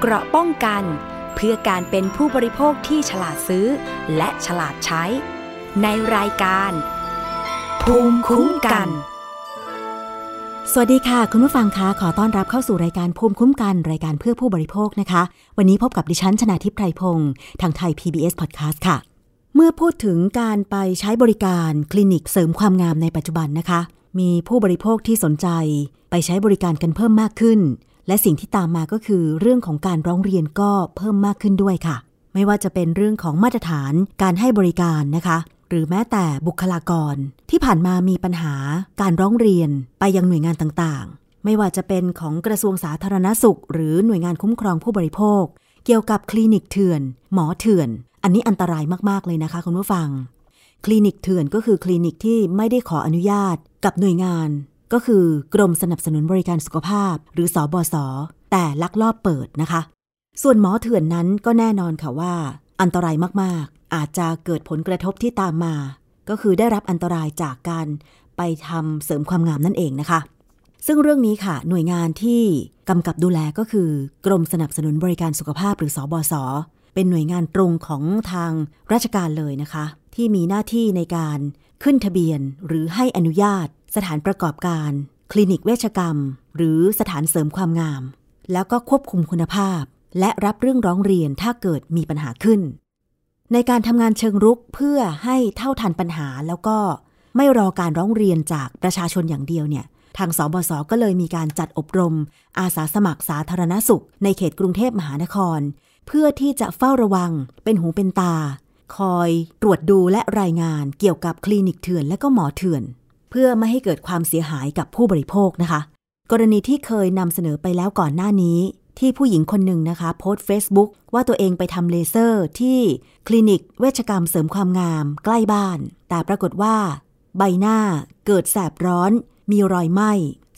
เกราะป้องกัน เพื่อการเป็นผู้บริโภคที่ฉลาดซื้อ และฉลาดใช้ ในรายการ ภูมิคุ้มกัน สวัสดีค่ะ คุณผู้ฟังคะขอต้อนรับเข้าสู่รายการภูมิคุ้มกัน รายการเพื่อผู้บริโภคนะคะ วันนี้พบกับดิฉันชนาทิพไพรพงศ์ทางไทย PBS Podcast ค่ะ เมื่อพูดถึงการไปใช้บริการคลินิกเสริมความงามในปัจจุบันนะคะมีผู้บริโภคที่สนใจไปใช้บริการกันเพิ่มมากขึ้น และสิ่งที่ตามมาก็คือ เรื่องของการร้องเรียนก็เพิ่มมากขึ้นด้วยค่ะ ไม่ว่าจะเป็นเรื่องของมาตรฐานการให้บริการนะคะ หรือแม้แต่บุคลากร ที่ผ่านมามีปัญหาการร้องเรียนไปยังหน่วยงานต่างๆ ไม่ว่าจะเป็นของกระทรวงสาธารณสุข หรือหน่วยงานคุ้มครองผู้บริโภค เกี่ยวกับคลินิกเถื่อน หมอเถื่อน อันนี้อันตรายมากๆเลยนะคะคุณผู้ฟัง คลินิกเถื่อนก็คือคลินิกที่ไม่ได้ขออนุญาตกับหน่วยงาน ก็คือกรมสนับสนุนบริการสุขภาพ หรือสอบศแต่ลักลอบเปิดนะคะ ส่วนหมอเถื่อนนั้นก็แน่นอนค่ะว่า อันตรายมากๆ อาจจะเกิดผลกระทบที่ตามมา ก็คือได้รับอันตรายจากการไปทำเสริมความงามนั่นเองนะคะ ซึ่งเรื่องนี้ค่ะ หน่วยงานที่กำกับดูแลก็คือ กรมสนับสนุนบริการสุขภาพหรือสอบศเป็นหน่วยงานตรงของทางราชการเลยนะคะ ที่มีหน้าที่ในการขึ้นทะเบียนหรือให้อนุญาตสถานประกอบการ คลินิกเวชกรรม หรือสถานเสริมความงาม แล้วก็ควบคุมคุณภาพ และรับเรื่องร้องเรียนถ้าเกิดมีปัญหาขึ้น ในการทำงานเชิงรุกเพื่อให้เท่าทันปัญหาแล้วก็ไม่รอการร้องเรียนจากประชาชนอย่างเดียวเนี่ยทางสบศก็เลยมีการจัดอบรม อาสาสมัครสาธารณสุข ในเขตกรุงเทพมหานคร เพื่อที่จะเฝ้าระวัง เป็นหูเป็นตา คอยตรวจดูและรายงานเกี่ยวกับคลินิกเถื่อนและก็หมอเถื่อน เพื่อไม่ให้เกิดความเสียหายกับผู้บริโภคนะคะ กรณีที่เคยนำเสนอไปแล้วก่อนหน้านี้ ที่ผู้หญิงคนหนึ่งนะคะ โพสต์ Facebook ว่าตัวเองไปทำเลเซอร์ที่คลินิกเวชกรรมเสริมความงามใกล้บ้าน แต่ปรากฏว่า ใบหน้าเกิดแสบร้อน มีรอยไหม้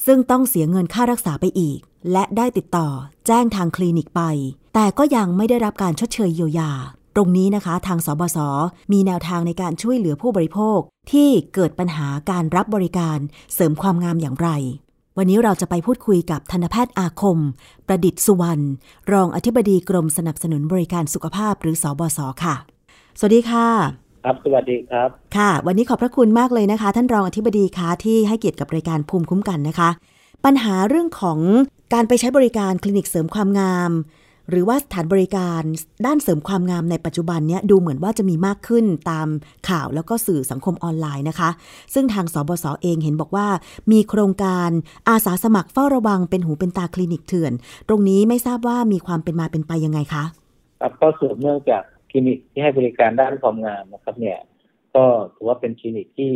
ซึ่งต้องเสียเงินค่ารักษาไปอีก และได้ติดต่อแจ้งทางคลินิกไป แต่ก็ยังไม่ได้รับการชดเชยเยียวยา ตรงนี้นะคะ ทางสบศมีแนวทางในการช่วยเหลือผู้บริโภค ที่เกิดปัญหาการรับบริการเสริมความงามอย่างไร วันนี้เราจะไปพูดคุยกับทันตแพทย์อาคม ประดิษฐ์สุวรรณรองอธิบดีกรมสนับสนุนบริการสุขภาพหรือสอบศค่ะ สวัสดีค่ะครับสวัสดีครับ ค่ะ วันนี้ขอบพระคุณมากเลยนะคะ ท่านรองอธิบดีคะที่ให้เกียรติกับรายการภูมิคุ้มกันนะคะ ปัญหาเรื่องของการไปใช้บริการคลินิกเสริมความงาม หรือว่าสถานบริการด้านเสริมความงามในปัจจุบันเนี้ยดูเหมือนว่าจะมีมากขึ้นตามข่าวแล้วก็สื่อสังคมออนไลน์นะคะ ซึ่งทางสบศเองเห็นบอกว่า มีโครงการอาสาสมัครเฝ้าระวังเป็นหูเป็นตาคลินิกเถื่อน ตรงนี้ไม่ทราบว่ามีความเป็นมาเป็นไปยังไงคะครับก็สืบเนื่องจากคลินิกที่ให้บริการด้านความงามนะครับเนี่ยก็ถือว่าเป็นคลินิกที่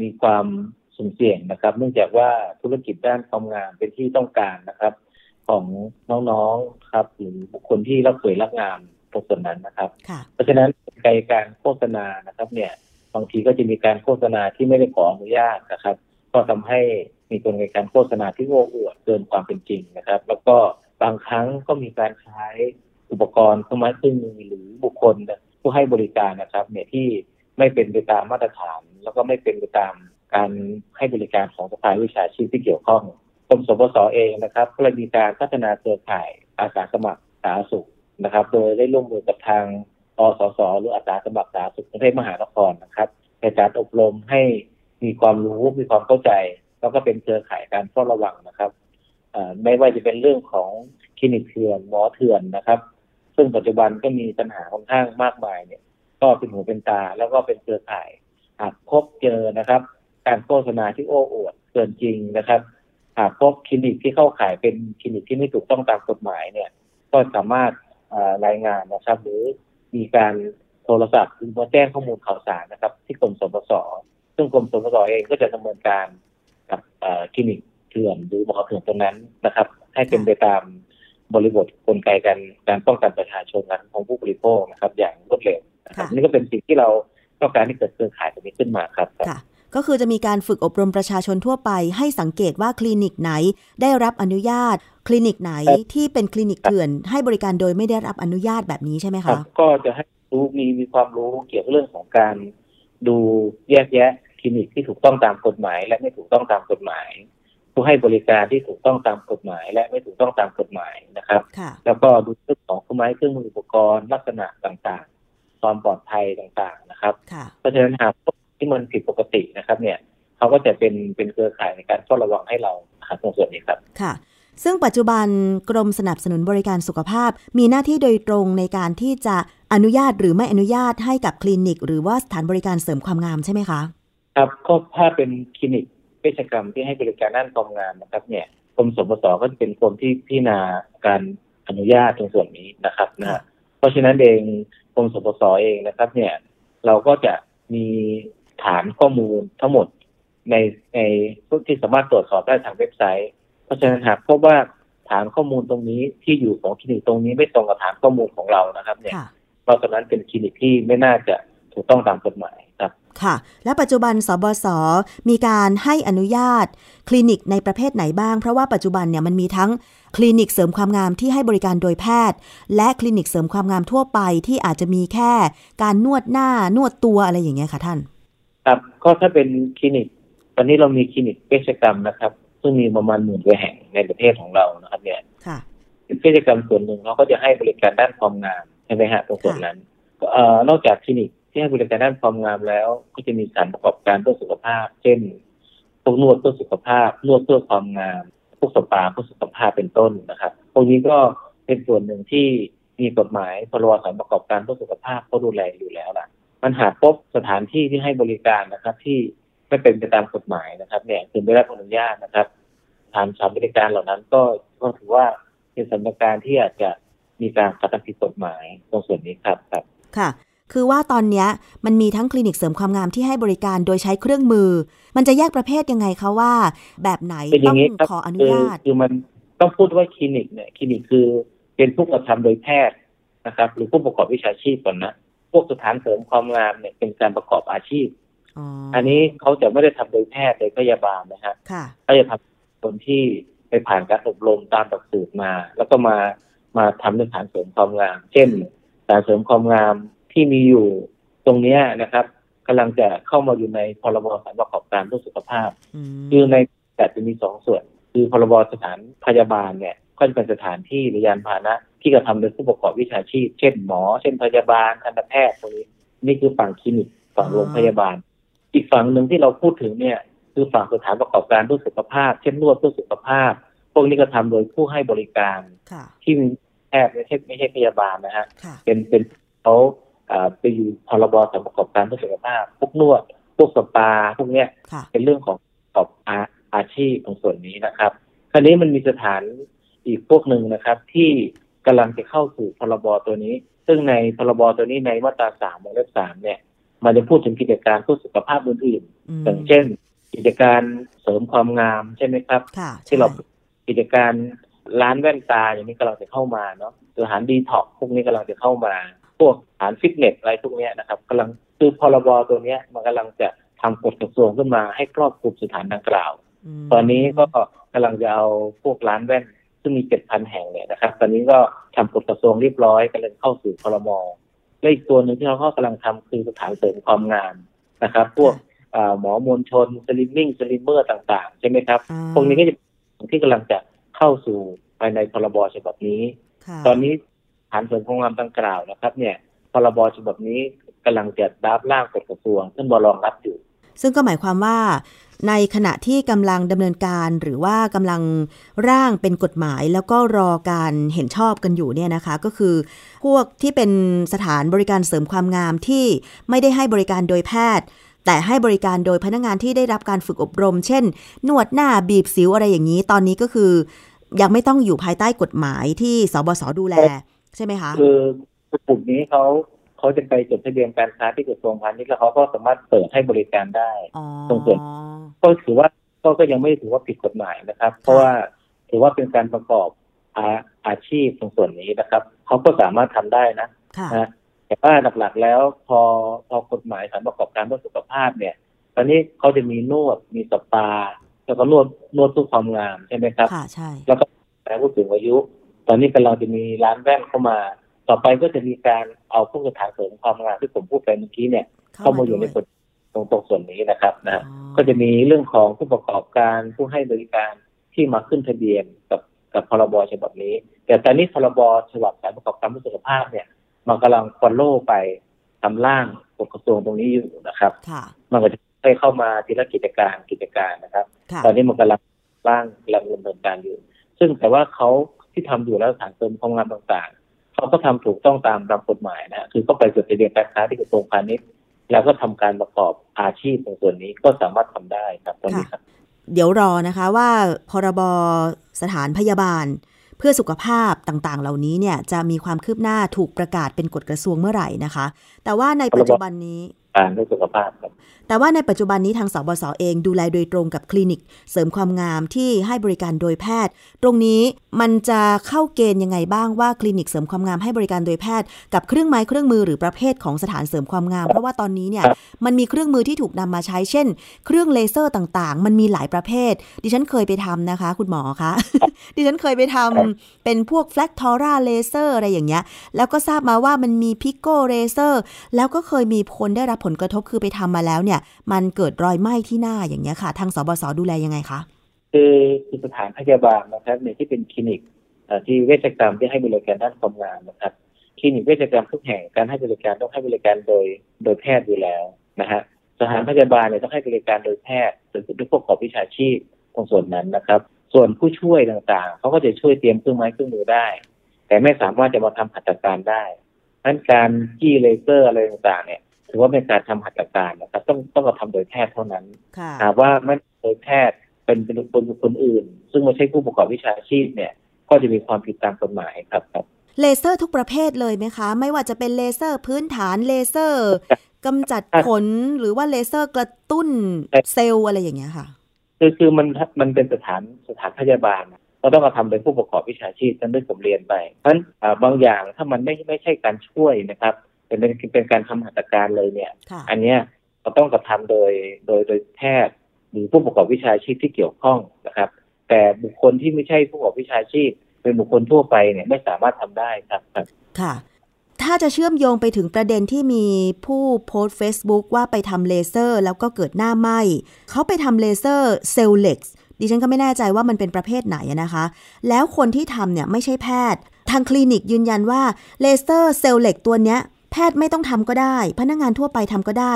มีความสุ่มเสี่ยงนะครับ เนื่องจากว่าธุรกิจด้านความงามเป็นที่ต้องการนะครับ ของน้องๆครับหรือบุคคลที่รักสวยรักงามตรงส่วนนั้นนะครับค่ะเพราะฉะนั้นในการโฆษณานะครับ เนี่ยบางทีก็จะมีการโฆษณาที่ไม่ได้ขออนุญาตนะครับ ก็ทำให้มีกลไกการโฆษณาที่โอ้อวดเกินความเป็นจริงนะครับ แล้วก็บางครั้งก็มีการใช้อุปกรณ์เครื่องไม้เครื่องมือหรือบุคคลผู้ให้บริการนะครับ เนี่ยที่ไม่เป็นไปตามมาตรฐาน แล้วก็ไม่เป็นไปตามการให้บริการของสภาวิชาชีพที่เกี่ยวข้อง กรมสปสเองนะครับก็เลยมีการพัฒนาเครือข่ายอาสาสมัครสาธารณสุขนะครับ โดยได้ร่วมมือกับทางอสสหรืออาสาสมัครสาธารณสุขกรุงเทพมหานครนะครับในการอบรมให้มีความรู้มีความเข้าใจ แล้วก็เป็นเครือข่ายการเฝ้าระวังนะครับไม่ว่าจะเป็นเรื่องของคลินิกเถื่อนหมอเถื่อนนะครับ ซึ่งปัจจุบันก็มีปัญหาค่อนข้างมากมายเนี่ย ก็เป็นหูเป็นตาแล้วก็เป็นเครือข่ายหากพบเจอนะครับ การโฆษณาที่โอ้อวดเกินจริงนะครับ หากพบคลินิกที่เข้าข่ายเป็นคลินิกที่ไม่ถูกต้องตามกฎหมายเนี่ย ก็สามารถเอ่อรายงานนะครับ หรือมีการโทรศัพท์หรือมาแจ้งข้อมูลข่าวสารนะครับ ที่กรมสปสซึ่งกรมสปสเองก็จะดำเนินการกับเอ่อคลินิกเถื่อนหรือหมอเถื่อนตรงนั้นนะครับ ให้เป็นไปตามบริบทกลไกการการป้องกันประชาชนและของผู้บริโภคนะครับ อย่างรวดเร็วนะครับค่ะนี่ก็เป็นสิ่งที่เราต้องการให้เกิดเครือข่ายตรงนี้ขึ้นมาครับค่ะ ก็คือจะมีการฝึกอบรมประชาชนทั่วไปให้สังเกตว่าคลินิกไหนได้รับอนุญาต คลินิกไหนครับที่เป็นคลินิกเถื่อน ให้บริการโดยไม่ได้รับอนุญาตแบบนี้ใช่ไหมครัคะบก็จะให้รู้มีมีความรู้เกี่ยวกับเรื่องของการดูแยกแยะคลินิกที่ถูกต้องตามกฎหมาย และไม่ถูกต้องตามกฎหมาย ผู้ให้บริการที่ถูกต้องตามกฎหมาย และไม่ถูกต้องตามกฎหมายนะคนะครับค่ะแล้วก็ดูเรื่องของเครื่องไม้เครื่องมืออุปกรณ์ลักษณะต่างๆ ความปลอดภัยต่างๆนะครับค่ะเพราะฉะนั้นหากพบ ที่มันผิดปกตินะครับ เนี่ยเขาก็จะเป็นเป็นเครือข่ายในการเฝ้าระวังให้เราครับตรงส่วนนี้ครับค่ะ ซึ่งปัจจุบันกรมสนับสนุนบริการสุขภาพ มีหน้าที่โดยตรงในการที่จะอนุญาตหรือไม่อนุญาตให้กับคลินิก หรือว่าสถานบริการเสริมความงามใช่ไหมคะครับก็ถ้าเป็นคลินิกเวชกรรมที่ให้บริการด้านความงามนะครับ เนี่ยกรมสมสก็จะเป็นกรมที่พิจารณาการอนุญาตตรงส่วนนี้นะครับนะฮะเพราะฉะนั้นเองกรมสมสเองนะครับ เนี่ย เราก็จะมี ฐานข้อมูลทั้งหมดในในที่สามารถตรวจสอบได้ทางเว็บไซต์ เพราะฉะนั้นหากพบว่าฐานข้อมูลตรงนี้ที่อยู่ของคลินิกตรงนี้ไม่ตรงกับฐานข้อมูลของเรานะครับ เนี่ยค่ะเพราะฉะนั้นเป็นคลินิกที่ไม่น่าจะถูกต้องตามกฎหมายครับค่ะ และปัจจุบันสบสมีการให้อนุญาต คลินิกในประเภทไหนบ้าง เพราะว่าปัจจุบันเนี่ยมันมีทั้งคลินิกเสริมความงามที่ให้บริการโดยแพทย์ และคลินิกเสริมความงามทั่วไปที่อาจจะมีแค่ การนวดหน้านวดตัวอะไรอย่างเงี้ยค่ะท่าน ครับก็ถ้าเป็นคลินิก ตอนนี้เรามีคลินิกเวชกรรมนะครับ ซึ่งมีประมาณหมื่นกว่าแห่งในประเทศของเรานะครับเนี่ยค่ะเวชกรรมส่วนหนึ่งเขาก็จะให้บริการด้านความงามใช่ไหมฮะตรงส่วนนั้นเอ่อนอกจากคลินิกที่ให้บริการด้านความงามแล้ว ก็จะมีสถานประกอบการเพื่อสุขภาพ เช่นพวกนวดเพื่อสุขภาพนวดเพื่อความงาม พวกสปาเพื่อสุขภาพเป็นต้นนะครับพวกนี้ก็เป็นส่วนหนึ่งที่มีกฎหมายพรบสถานประกอบการเพื่อสุขภาพเขาดูแลอยู่แล้วล่ะ มันหากพบสถานที่ที่ให้บริการนะครับ ที่ไม่เป็นไปตามกฎหมายนะครับ เนี่ยคือไม่ได้รับอนุญาตนะครับทางสถานบริการเหล่านั้นก็ก็ถือว่าเป็นสถานการณ์ที่อาจจะมีการกระทำผิดกฎหมายตรงส่วนนี้ครับครับ ค่ะ คือว่าตอนเนี้ยมันมีทั้งคลินิกเสริมความงามที่ให้บริการโดยใช้เครื่องมือ มันจะแยกประเภทยังไงคะว่า แบบไหนเป็นอต้อย่างนี้ครับขออนุคือญาตคือมันต้องพูดว่าคลินิกเนี่ยคลินิกคือเป็นผู้กระทำโดยแพทย์นะครับ หรือผู้ประกอบวิชาชีพก่อนนะ พวกสถานเสริมความงามเนี่ยเป็นการประกอบอาชีพอ๋ออันนี้เขาจะไม่ได้ทำโดยแพทย์โดยพยาบาลนะฮะค่ะเขาจะทำคนที่ไปผ่านการอบรมตามหลักสูตรมา แล้วก็มามาทำเรื่องสถานเสริมความงาม เช่นสถานเสริมความงามที่มีอยู่ตรงเนี้ยนะครับกำลังจะเข้ามาอยู่ในพรบสถานประกอบการเพื่อสุขภาพอืมคือในแต่จะมีสองส่วน คือพรบสถานพยาบาลเนี่ย ก็จะเป็นสถานที่หรือยานพาหนะที่กระทำโดยผู้ประกอบวิชาชีพ เช่นหมอ เช่นพยาบาลทันตแพทย์ตรงนี้ นี่คือฝั่งคลินิกฝั่งโรงพยาบาล อีกฝั่งหนึ่งที่เราพูดถึงเนี่ย คือฝั่งสถานประกอบการเพื่อสุขภาพ เช่นนวดเพื่อสุขภาพ พวกนี้ก็ทำโดยผู้ให้บริการค่ะที่มีแพทย์ไม่ใช่ไม่ใช่พยาบาลนะฮะค่ะเป็นเป็นเขาอ่าไปอยู่พรบสถานประกอบการเพื่อสุขภาพ พวกนวด พวกสปา พวกเนี้ยค่ะเป็นเรื่องของประกอบอาอาชีพตรงส่วนนี้นะครับคราวนี้มันมีสถาน อีกพวกหนึ่งนะครับ ที่กำลังจะเข้าสู่พรบตัวนี้ ซึ่งในพรบตัวนี้ในมาตราสามวงเล็บสามเนี่ย มันจะพูดถึงกิจการเพื่อสุขภาพอื่นอืมๆอย่างเช่น กิจการเสริมความงามใช่ไหมครับค่ะที่เราใช่กิจการร้านแว่นตาอย่างนี้กำลังจะเข้ามาเนาะสถานดีท็อกซ์พวกนี้กำลังจะเข้ามา พวกสถานฟิตเนสอะไรพวกเนี้ยนะครับกำลังคือพรบตัวเนี้ย มันกำลังจะทำกฎกระทรวงขึ้นมาให้ครอบคลุมสถานดังกล่าวมตอนนี้ก็กำลังจะเอาพวกร้านแว่น ซึ่งมีเจ็ดพันแห่งเนี่ยนะครับ ตอนนี้ก็ทำกฎกระทรวงเรียบร้อยกำลังเข้าสู่พรบและอีกตัวหนึ่งที่เขาก็กำลังทำคือสถานเสริมความงามนะครับ พวกอ่าหมอมวลชน slimming slimmer ต่าง ๆ ใช่ไหมครับอ่าพวกนี้ก็จะเป็นที่กำลังจะเข้าสู่ภายในพรบฉบับนี้ค่ะตอนนี้สถานเสริมความงามดังกล่าวนะครับ เนี่ยพรบฉบับนี้กำลังจะดับร่างกฎกระทรวง ซึ่งบรองรับอยู่ ซึ่งก็หมายความว่า ในขณะที่กำลังดำเนินการหรือว่ากำลังร่างเป็นกฎหมาย แล้วก็รอการเห็นชอบกันอยู่เนี่ยนะคะ ก็คือ พวกที่เป็นสถานบริการเสริมความงามที่ไม่ได้ให้บริการโดยแพทย์แต่ให้บริการโดยพนักงานที่ได้รับการฝึกอบรม เช่น นวดหน้าบีบสิวอะไรอย่างนี้ ตอนนี้ก็คือ ยังไม่ต้องอยู่ภายใต้กฎหมายที่สบสดูแล ใช่ไหมคะ คือกลุ่มนี้เขา เขาจะไปจดทะเบียนการค้าที่กระทรวงพาณิชย์แล้วเขาก็สามารถเปิดให้บริการได้อ๋อตรงส่วนก็ถือว่าก็ก็ยังไม่ถือว่าผิดกฎหมายนะครับ เพราะว่าถือว่าเป็นการประกอบอาอาชีพตรงส่วนนี้นะครับเขาก็สามารถทำได้นะค่ะนะแต่ว่าหลักๆแล้วพอพอกฎหมายสถานประกอบการเพื่อสุขภาพเนี่ย ตอนนี้เขาจะมีนวดมีสปา แล้วก็นวดนวดเพื่อความงามใช่ไหมครับค่ะใช่แล้วก็แผู้สูงอายุ ตอนนี้กำลังจะมีร้านแว่นเข้ามา ต่อไปก็จะมีการเอาพวกสถานเสริมความงามที่ผมพูดไปเมื่อกี้เนี่ย เข้ามาอยู่ในกฎตรงตรงส่วนนี้นะครับนะอ๋อก็จะมีเรื่องของผู้ประกอบการผู้ให้บริการที่มาขึ้นทะเบียนกับกับพรบฉบับนี้ในแต่ตอนนี้พรบฉบับสารประกอบการสุขภาพเนี่ย มันกำลังฟอลโล่ไปทำร่างกฎกระทรวงตรงนี้อยู่นะครับค่ะมันก็จะค่อยเข้ามาทีละกิจการกิจการนะครับค่ะตอนนี้มันกำลังร่างกำลังดำเนินการอยู่ ซึ่งแต่ว่าเขาที่ทำอยู่แล้วสถานเสริมความงามต่างๆ เขาก็ทำถูกต้องตามตามกฎหมายนะคือก็ไปจดทะเบียนการค้าที่กระทรวงพาณิชย์ แล้วก็ทำการประกอบอาชีพในส่วนนี้ก็สามารถทำได้ครับตรงนี้ครับเดี๋ยวรอนะคะว่าพรบสถานพยาบาล เพื่อสุขภาพต่างๆ เหล่านี้เนี่ยจะมีความคืบหน้าถูกประกาศเป็นกฎกระทรวงเมื่อไหร่นะคะ แต่ว่าในปัจจุบันนี้การด้วยสุขภาพครับ แต่ว่าในปัจจุบันนี้ทางสบส.เองดูแลโดยตรงกับคลินิก เสริมความงามที่ให้บริการโดยแพทย์ ตรงนี้มันจะเข้าเกณฑ์ยังไงบ้างว่าคลินิกเสริมความงามให้บริการโดยแพทย์ กับเครื่องไม้เครื่องมือหรือประเภทของสถานเสริมความงาม เพราะว่าตอนนี้เนี่ยมันมีเครื่องมือที่ถูกนำมาใช้เช่น เครื่องเลเซอร์ต่างๆ มันมีหลายประเภท ดิฉันเคยไปทำนะคะ คุณหมอคะดิฉันเคยไปทำเป็นพวก Fractora เลเซอร์อะไรอย่างเงี้ยแล้วก็ทราบมาว่ามันมี pico เลเซอร์แล้วก็เคยมีคนได้รับผลกระทบคือไปทำมาแล้วเนี่ยมันเกิดรอยไหม้ที่หน้าอย่างเงี้ยค่ะ ทางสบส.ดูแลยังไงคะคือสถานพยาบาลนะครับในที่เป็นคลินิกที่เวชกรรมที่ให้บริการด้านความงามนะครับคลินิกเวชกรรมทุกแห่งการให้บริการต้องให้บริการโดยโดยแพทย์อยู่แล้วนะฮะสถานพยาบาลเนี่ยต้องให้บริการโดยแพทย์หรือด้วยผู้ประกอบวิชาชีพตรงส่วนนั้นนะครับ ส่วนผู้ช่วยต่างๆเขาก็จะช่วยเตรียมเครื่องไม้เครื่องมือได้ แต่ไม่สามารถจะมาทำหัตถการได้ดังนั้นการจี้เลเซอร์อะไรต่างๆ เนี่ย ถือว่าเป็นการทำหัตถการนะครับ ต้องต้องกระทำโดยแพทย์เท่านั้นค่ะหากว่าไม่โดยแพทย์เป็นเป็นคนคนอื่น ซึ่งไม่ใช่ผู้ประกอบวิชาชีพเนี่ย ก็จะมีความผิดตามกฎหมายครับครับเลเซอร์ทุกประเภทเลยไหมคะ ไม่ว่าจะเป็นเลเซอร์พื้นฐานเลเซอร์กำจัดขนหรือว่าเลเซอร์กระตุ้นเซลล์อะไรอย่างเงี้ยค่ะคือคือมันมันเป็นสถานสถานพยาบาลนะก็ต้องกระทำเป็นผู้ประกอบวิชาชีพนั่นได้ผมเรียนไปเพราะฉะนั้นอ่าบางอย่างถ้ามันไม่ไม่ใช่การช่วยนะครับ เป็นเป็นเป็นการทำหัตถการเลยเนี่ยค่ะอันเนี้ยเราต้องกระทำโดยโดยโดยแพทย์หรือผู้ประกอบวิชาชีพที่เกี่ยวข้องนะครับ แต่บุคคลที่ไม่ใช่ผู้ประกอบวิชาชีพ เป็นบุคคลทั่วไปเนี่ยไม่สามารถทำได้ครับครับค่ะ ถ้าจะเชื่อมโยงไปถึงประเด็นที่มีผู้โพสต์ Facebook ว่าไปทำเลเซอร์ แล้วก็เกิดหน้าไหม้เขาไปทำเลเซอร์ Cellec ดิฉันก็ไม่แน่ใจว่ามันเป็นประเภทไหนอะนะคะ แล้วคนที่ทำเนี่ยไม่ใช่แพทย์ ทางคลินิกยืนยันว่าเลเซอร์ Cellec ตัวเนี้ย แพทย์ไม่ต้องทำก็ได้ พนักงานทั่วไปทำก็ได้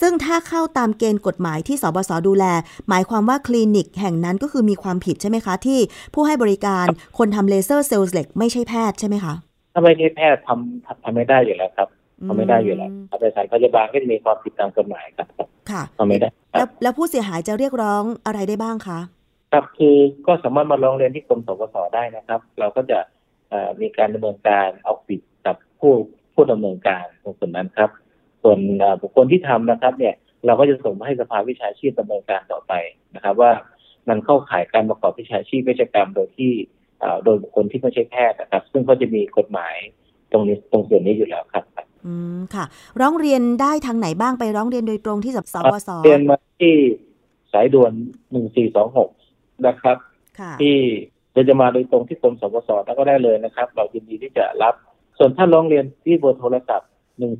ซึ่งถ้าเข้าตามเกณฑ์กฎหมายที่สบส.ดูแล หมายความว่าคลินิกแห่งนั้นก็คือมีความผิดใช่ไหมคะ ที่ผู้ให้บริการคนทำเลเซอร์ Cellec ไม่ใช่แพทย์ใช่ไหมคะถ้าไม่ใช่แพทย์ทำทำทำไม่ได้อยู่แล้วครับทำไม่ได้อยู่แล้วครับแต่สถานพยาบาลก็จะมีความผิดตามกฎหมายครับครับค่ะทำไม่ได้คแล้รัวบแล้วผู้เสียหายจะเรียกร้องอะไรได้บ้างคะครับคือก็สามารถมาร้องเรียนที่กรมสปสได้นะครับ เราก็จะเอ่อมีการดำเนินการเอาผิดกับผู้ ผู้ดำเนินการตรงส่วนนั้นครับ ส่วนเอ่อบุคคลที่ทำนะครับ เนี่ยเราก็จะส่งมาให้สภาวิชาชีพดำเนินการต่อไปนะครับ ว่ามันเข้าข่ายการประกอบวิชาชีพเวชกรรมโดยที่เอ่อโดยบุคคลที่ไม่ใช่แพทย์นะครับ ซึ่งก็จะมีกฎหมายตรงนี้ตรงส่วนนี้อยู่แล้วครับอืมค่ะ ร้องเรียนได้ทางไหนบ้างไปร้องเรียนโดยตรงที่สบศเรียนมาที่สายด่วน1426นะครับค่ะที่เราจะมาโดยตรงที่กรมสปสแล้วก็ได้เลยนะครับ เรายินดีที่จะรับ ส่วนถ้าร้องเรียนที่เบอร์โทรศัพท์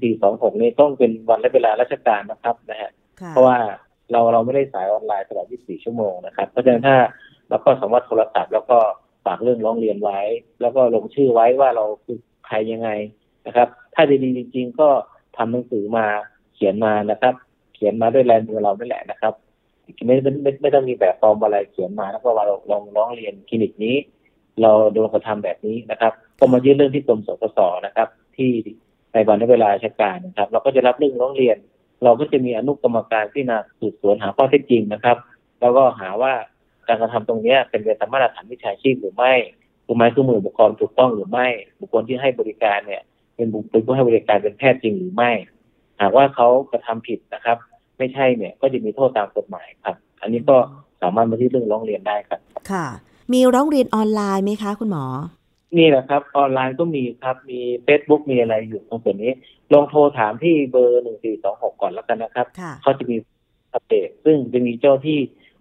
1426นี่ต้องเป็นวันและเวลาราชการนะครับนะฮะค่ะเพราะว่าเราเราไม่ได้สายออนไลน์ตลอด 24 ชั่วโมงนะครับ เพราะฉะนั้นถ้าเราก็สามารถโทรศัพท์ แล้วก็ฝากเรื่องร้องเรียนไว้ แล้วก็ลงชื่อไว้ว่าเราคือใครยังไงนะครับ ถ้าดีๆจริง ๆ ก็ทำหนังสือมาเขียนมานะครับ เขียนมาด้วยลายมือเราไม่แหละนะครับไม่ไม่ไม่ไม่ต้องมีแบบฟอร์มอะไรเขียนมาแล้วก็ว่าเราลองร้องเรียนคลินิกนี้ เราโดนกระทำแบบนี้นะครับ ก็มายื่นเรื่องที่กรมสปสนะครับ ที่ในวันและเวลาราชการนะครับ เราก็จะรับเรื่องร้องเรียน เราก็จะมีอนุกรรมการที่นาสืบสวนหาข้อเท็จจริงนะครับ แล้วก็หาว่าการกระทำตรงนี้เป็นไปตามมาตรฐานวิชาชีพหรือไม่ถูกไหมคือมือบุคคลถูกต้องหรือไม่ บุคคลที่ให้บริการเนี่ย เป็นบุคเป็นผู้ให้บริการเป็นแพทย์จริงหรือไม่ หากว่าเขากระทำผิดนะครับ ไม่ใช่เนี่ยก็จะมีโทษตามกฎหมายครับ อันนี้ก็สามารถมาที่เรื่องร้องเรียนได้ครับ ค่ะ มีร้องเรียนออนไลน์ไหมคะคุณหมอนี่แหละครับ ออนไลน์ก็มีครับ มี Facebook มีอะไรอยู่ตรงส่วนนี้ ลองโทรถามที่เบอร์หนึ่งสี่สองหกก่อนแล้วกันนะครับค่ะเขาจะมีอัปเดตซึ่งจะมีเจ้าที่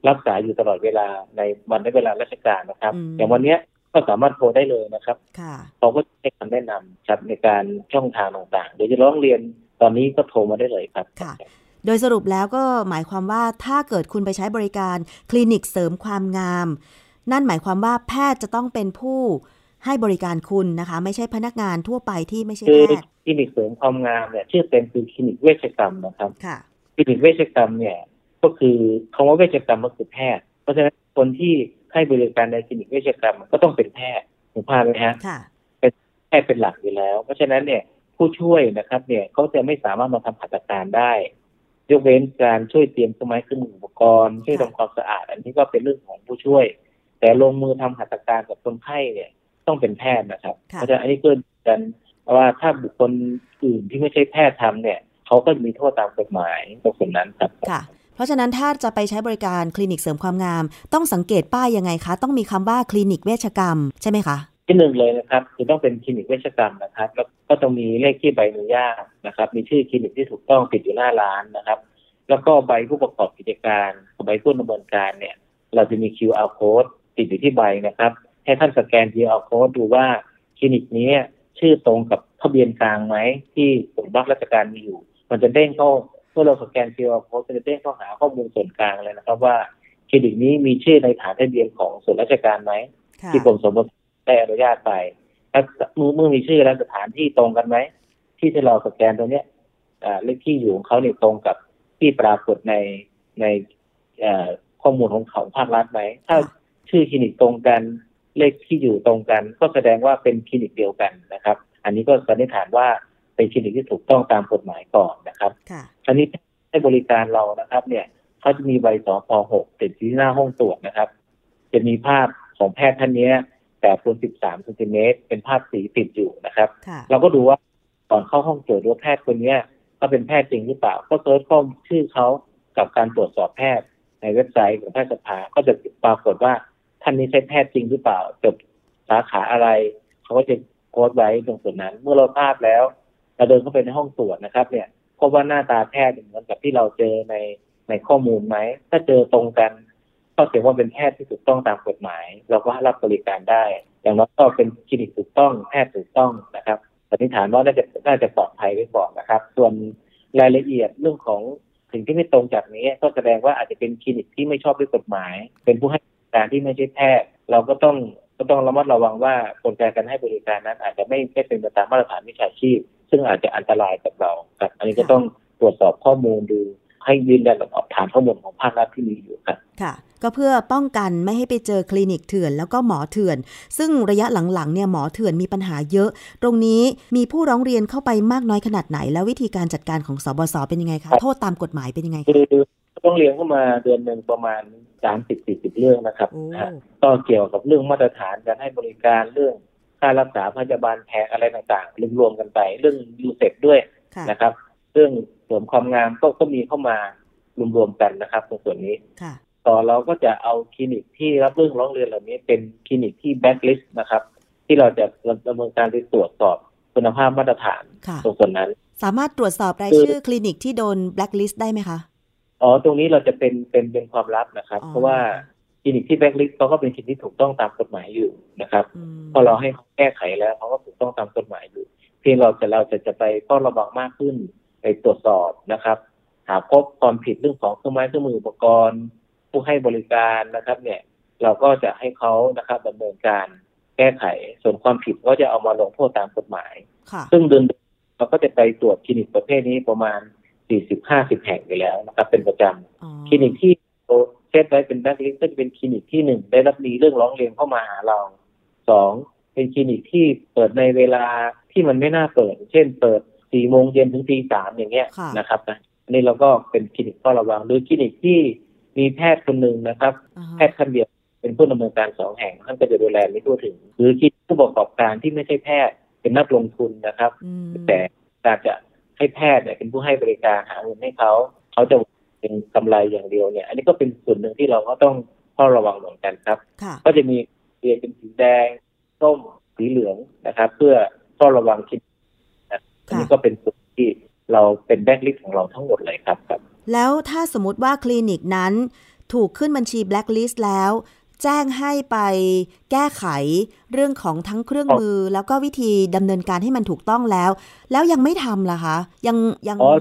รับสายอยู่ตลอดเวลาในวันและเวลาราชการนะครับอืมอย่างวันเนี้ยก็สามารถโทรได้เลยนะครับค่ะเขาก็ให้คำแนะนำครับในการช่องทางต่างๆ เดี๋ยวจะร้องเรียนตอนนี้ก็โทรมาได้เลยครับค่ะ โดยสรุปแล้วก็หมายความว่าถ้าเกิดคุณไปใช้บริการคลินิกเสริมความงาม นั่นหมายความว่าแพทย์จะต้องเป็นผู้ให้บริการคุณนะคะ ไม่ใช่พนักงานทั่วไปที่ไม่ใช่คือแพทย์คลินิกเสริมความงามเนี่ยชื่อเต็มคือคลินิกเวชกรรมนะครับค่ะคลินิกเวชกรรมเนี่ย ก็คือคำว่าเวชกรรมก็คือแพทย์ เพราะฉะนั้นคนที่ให้บริการในคลินิกเวชกรรมก็ต้องเป็นแพทย์ถูกภาพไหมฮะค่ะแพทย์เป็นหลักอยู่แล้ว เพราะฉะนั้นเนี่ยผู้ช่วยนะครับ เนี่ยเขาจะไม่สามารถมาทำหัตถการได้ ยกเว้นการช่วยเตรียมเครื่องไม้เครื่องมืออุปกรณ์ช่วยทำความสะอาด อันนี้ก็เป็นเรื่องของผู้ช่วย แต่ลงมือทำหัตถการกับคนไข้เนี่ยต้องเป็นแพทย์นะครับค่ะเพราะฉะนั้นอันนี้ก็กันว่าถ้าบุคคลอื่นที่ไม่ใช่แพทย์ทำเนี่ยเขาก็มีโทษตามกฎหมายตรงส่วนนั้นครับค่ะ เพราะฉะนั้นถ้าจะไปใช้บริการคลินิกเสริมความงาม ต้องสังเกตป้ายยังไงคะ ต้องมีคำว่าคลินิกเวชกรรมใช่ไหมคะที่หนึ่งเลยนะครับคือต้องเป็นคลินิกเวชกรรมนะครับ แล้วก็ต้องมีเลขที่ใบอนุญาตนะครับ มีชื่อคลินิกที่ถูกต้องติดอยู่หน้าร้านนะครับ แล้วก็ใบผู้ประกอบกิจการใบผู้ดำเนินการเนี่ย เราจะมี QR code ติดอยู่ที่ใบนะครับ ให้ท่านสแกน QR code ดูว่าคลินิกนี้ชื่อตรงกับทะเบียนกลางไหมที่กรมบัตรราชการมีอยู่ มันจะเด้งเข้าเมื่อเราสแกน QR code มันจะเด้งเข้าหาข้อมูลส่วนกลางเลยนะครับ ว่าคลินิกนี้มีชื่อในฐานทะเบียนของส่วนราชการไหมค่ะที่กรมสมบัติได้อนุญาตไปถ้าเมื่อเมื่อมีชื่อแล้วสถานที่ตรงกันไหมที่ที่เราสแกนตัวเนี้ยอ่าเลขที่อยู่ของเขาเนี่ยตรงกับที่ปรากฏในในเอ่อข้อมูลของเขาภาครัฐไหมถ้า ชื่อคลินิกตรงกัน เลขที่อยู่ตรงกัน ก็แสดงว่าเป็นคลินิกเดียวกันนะครับ อันนี้ก็สันนิษฐานว่าเป็นคลินิกที่ถูกต้องตามกฎหมายก่อนนะครับค่ะอันนี้ให้บริการเรานะครับ เนี่ยเขาจะมีใบสพหกติดที่หน้าห้องตรวจนะครับ จะมีภาพของแพทย์ท่านเนี้ยแต่คูณ13เซนติเมตรเป็นภาพสีติดอยู่นะครับค่ะเราก็ดูว่าก่อนเข้าห้องตรวจดูว่าแพทย์คนเนี้ยเขาเป็นแพทย์จริงหรือเปล่า ก็ search ข้อมูลชื่อเขากับการตรวจสอบแพทย์ในเว็บไซต์ของแพทยสภาก็จะปรากฏว่า ท่านนี้ใช่แพทย์จริงหรือเปล่าจบสาขาอะไร เขาก็จะโพสต์ไว้ตรงส่วนนั้น เมื่อเราทราบแล้วเราเดินเข้าไปในห้องตรวจนะครับ เนี่ยพบว่าหน้าตาแพทย์เหมือนกับที่เราเจอในในข้อมูลไหม ถ้าเจอตรงกัน ก็ถือว่าเป็นแพทย์ที่ถูกต้องตามกฎหมาย เราก็รับบริการได้ อย่างน้อยก็เป็นคลินิกถูกต้องแพทย์ถูกต้องนะครับสันนิษฐานว่าน่าจะน่าจะปลอดภัยไว้ก่อนนะครับ ส่วนรายละเอียดเรื่องของสิ่งที่ไม่ตรงจากนี้ ก็แสดงว่าอาจจะเป็นคลินิกที่ไม่ชอบด้วยกฎหมาย เป็นผู้ให้ การที่ไม่ใช่แพทย์เราก็ต้องก็ต้องระมัดระวังว่ากลไกการให้บริการนั้น อาจจะไม่ไม่เป็นไปตามมาตรฐานวิชาชีพ ซึ่งอาจจะอันตรายกับเราครับ อันนี้ก็ต้องตรวจสอบข้อมูลดูให้ยืนยันกับฐานข้อมูลของภาครัฐที่มีอยู่ครับค่ะ ก็เพื่อป้องกันไม่ให้ไปเจอคลินิกเถื่อนแล้วก็หมอเถื่อน ซึ่งระยะหลังๆเนี่ยหมอเถื่อนมีปัญหาเยอะ ตรงนี้มีผู้ร้องเรียนเข้าไปมากน้อยขนาดไหน แล้ววิธีการจัดการของสบสเป็นยังไงคะโทษตามกฎหมายเป็นยังไงคืคะอ ต้องเรียนเข้ามาเดือนหนึ่งประมาณสามสิบสี่สิบเรื่องนะครับโอ้นะฮะก็เกี่ยวกับเรื่องมาตรฐานการให้บริการเรื่องค่ารักษาพยาบาลแพงอะไรต่างๆรวมๆกันไป เรื่องยูเซฟด้วยค่ะนะครับ เรื่องเสริมความงามก็ก็มีเข้ามารวมๆกันนะครับตรงส่วนนี้ค่ะต่อเราก็จะเอาคลินิกที่รับเรื่องร้องเรียนเหล่านี้เป็นคลินิกที่แบ็กลิสต์นะครับ ที่เราจะดำเนินการไปตรวจสอบคุณภาพมาตรฐานค่ะตรงส่วนนั้น สามารถตรวจสอบรายคือชื่อคลินิกที่โดนแบล็คลิสต์ได้ไหมคะ อ๋อตรงนี้เราจะเป็นเป็นเป็นความลับนะครับอ๋อเพราะว่าคลินิกที่แบ็กลิสต์เขาก็เป็นคลินิกที่ถูกต้องตามกฎหมายอยู่นะครับอืมพอเราให้เขาแก้ไขแล้วเขาก็ถูกต้องตามกฎหมายอยู่ เพียงเราจะเราจะจะไปเฝ้าระวังมากขึ้นไปตรวจสอบนะครับ หากพบความผิดเรื่องของเครื่องไม้เครื่องมืออุปกรณ์ ผู้ให้บริการนะครับ เนี่ย เราก็จะให้เขานะครับดำเนินการแก้ไขส่วนความผิดก็จะเอามาลงโทษตามกฎหมายค่ะซึ่งเดือนเราก็จะไปตรวจคลินิกประเภทนี้ประมาณ 40-50แห่งอยู่แล้วนะครับ เป็นประจำอ๋อคลินิกที่เราเซตไว้เป็นแบ็คลิสต์ก็จะเป็นคลินิกที่หนึ่งได้รับมีเรื่องร้องเรียนเข้ามาหาเราสองเป็นคลินิกที่เปิดในเวลาที่มันไม่น่าเปิด เช่น เปิดสี่โมงเย็นถึงตีสามอย่างเงี้ยค่ะนะครับนะอันนี้เราก็เป็นคลินิกเฝ้าระวังหรือคลินิกที่มีแพทย์คนหนึ่งนะครับอ่าแพทย์ท่านเดียวเป็นผู้ดำเนินการสองแห่งท่านก็จะดูแลไม่ทั่วถึง หรือคิดผู้ประกอบการที่ไม่ใช่แพทย์เป็นนักลงทุนนะครับอืมแต่การจะ ให้แพทย์เนี่ยเป็นผู้ให้บริการหาเงินให้เขาเขาจะเป็นกำไรอย่างเดียวเนี่ย อันนี้ก็เป็นส่วนหนึ่งที่เราก็ต้องเฝ้าระวังเหมือนกันครับค่ะก็จะมีเรียนเป็นสีแดงส้มสีเหลืองนะครับ เพื่อเฝ้าระวังคิดนะอันนี้ก็เป็นส่วนที่เราเป็นแบ็กลิสต์ของเราทั้งหมดเลยครับครับ แล้วถ้าสมมติว่าคลินิกนั้นถูกขึ้นบัญชีแบล็คลิสต์แล้ว แจ้งให้ไปแก้ไขเรื่องของทั้งเครื่องมือ แล้วก็วิธีดำเนินการให้มันถูกต้องแล้ว แล้วยังไม่ทำล่ะคะ ยังยังอ๋อ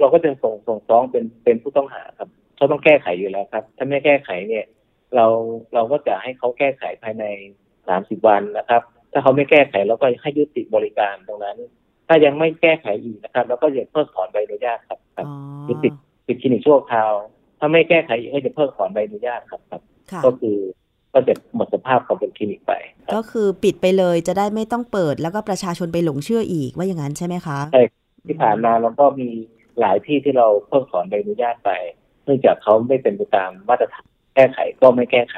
เราก็จะส่งส่งฟ้องเป็นเป็นผู้ต้องหาครับเขาต้องแก้ไขอยู่แล้วครับ ถ้าไม่แก้ไขเนี่ย เราเราก็จะให้เขาแก้ไขภายในสามสิบวันนะครับ ถ้าเขาไม่แก้ไขเราก็ให้ยุติบริการตรงนั้น ถ้ายังไม่แก้ไขอีกนะครับเราก็จะเพิกถอนใบอนุญาตครับครับอ๋อยุติปิดคลินิกชั่วคราว ถ้าไม่แก้ไขอีกก็จะเพิกถอนใบอนุญาตครับครับค่ะ ก็คือก็จะหมดสภาพความเป็นคลินิกไปครับก็คือปิดไปเลยจะได้ไม่ต้องเปิดแล้วก็ประชาชนไปหลงเชื่ออีกว่าอย่างนั้นใช่ไหมคะใช่ที่ผ่านมาเราก็มีหลายที่ที่เราเพิกถอนใบอนุญาตไป เนื่องจากเขาไม่เป็นไปตามมาตรฐานแก้ไขก็ไม่แก้ไข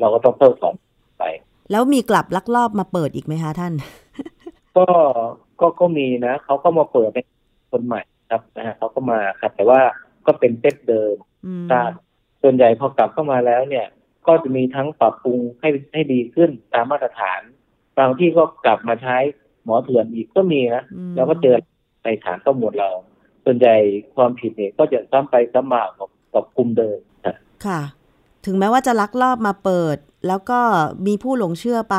เราก็ต้องเพิกถอนไป แล้วมีกลับลักลอบมาเปิดอีกไหมคะท่าน ก็ก็ก็มีนะเขาก็มาเปิดเป็นคนใหม่ครับนะฮะเขาก็มาครับแต่ว่าก็เป็นเซตเดิมอืมทราบส่วนใหญ่พอกลับเข้ามาแล้วเนี่ย ก็จะมีทั้งปรับปรุงให้ให้ดีขึ้นตามมาตรฐาน บางที่ก็กลับมาใช้หมอเถื่อนอีกก็มีนะอืมเราก็เจอในฐานข้อมูลเรา ส่วนใหญ่ความผิดเนี่ยก็จะซ้ำไปซ้ำมากับกับกลุ่มเดิมนะค่ะ ถึงแม้ว่าจะลักลอบมาเปิด แล้วก็มีผู้หลงเชื่อไป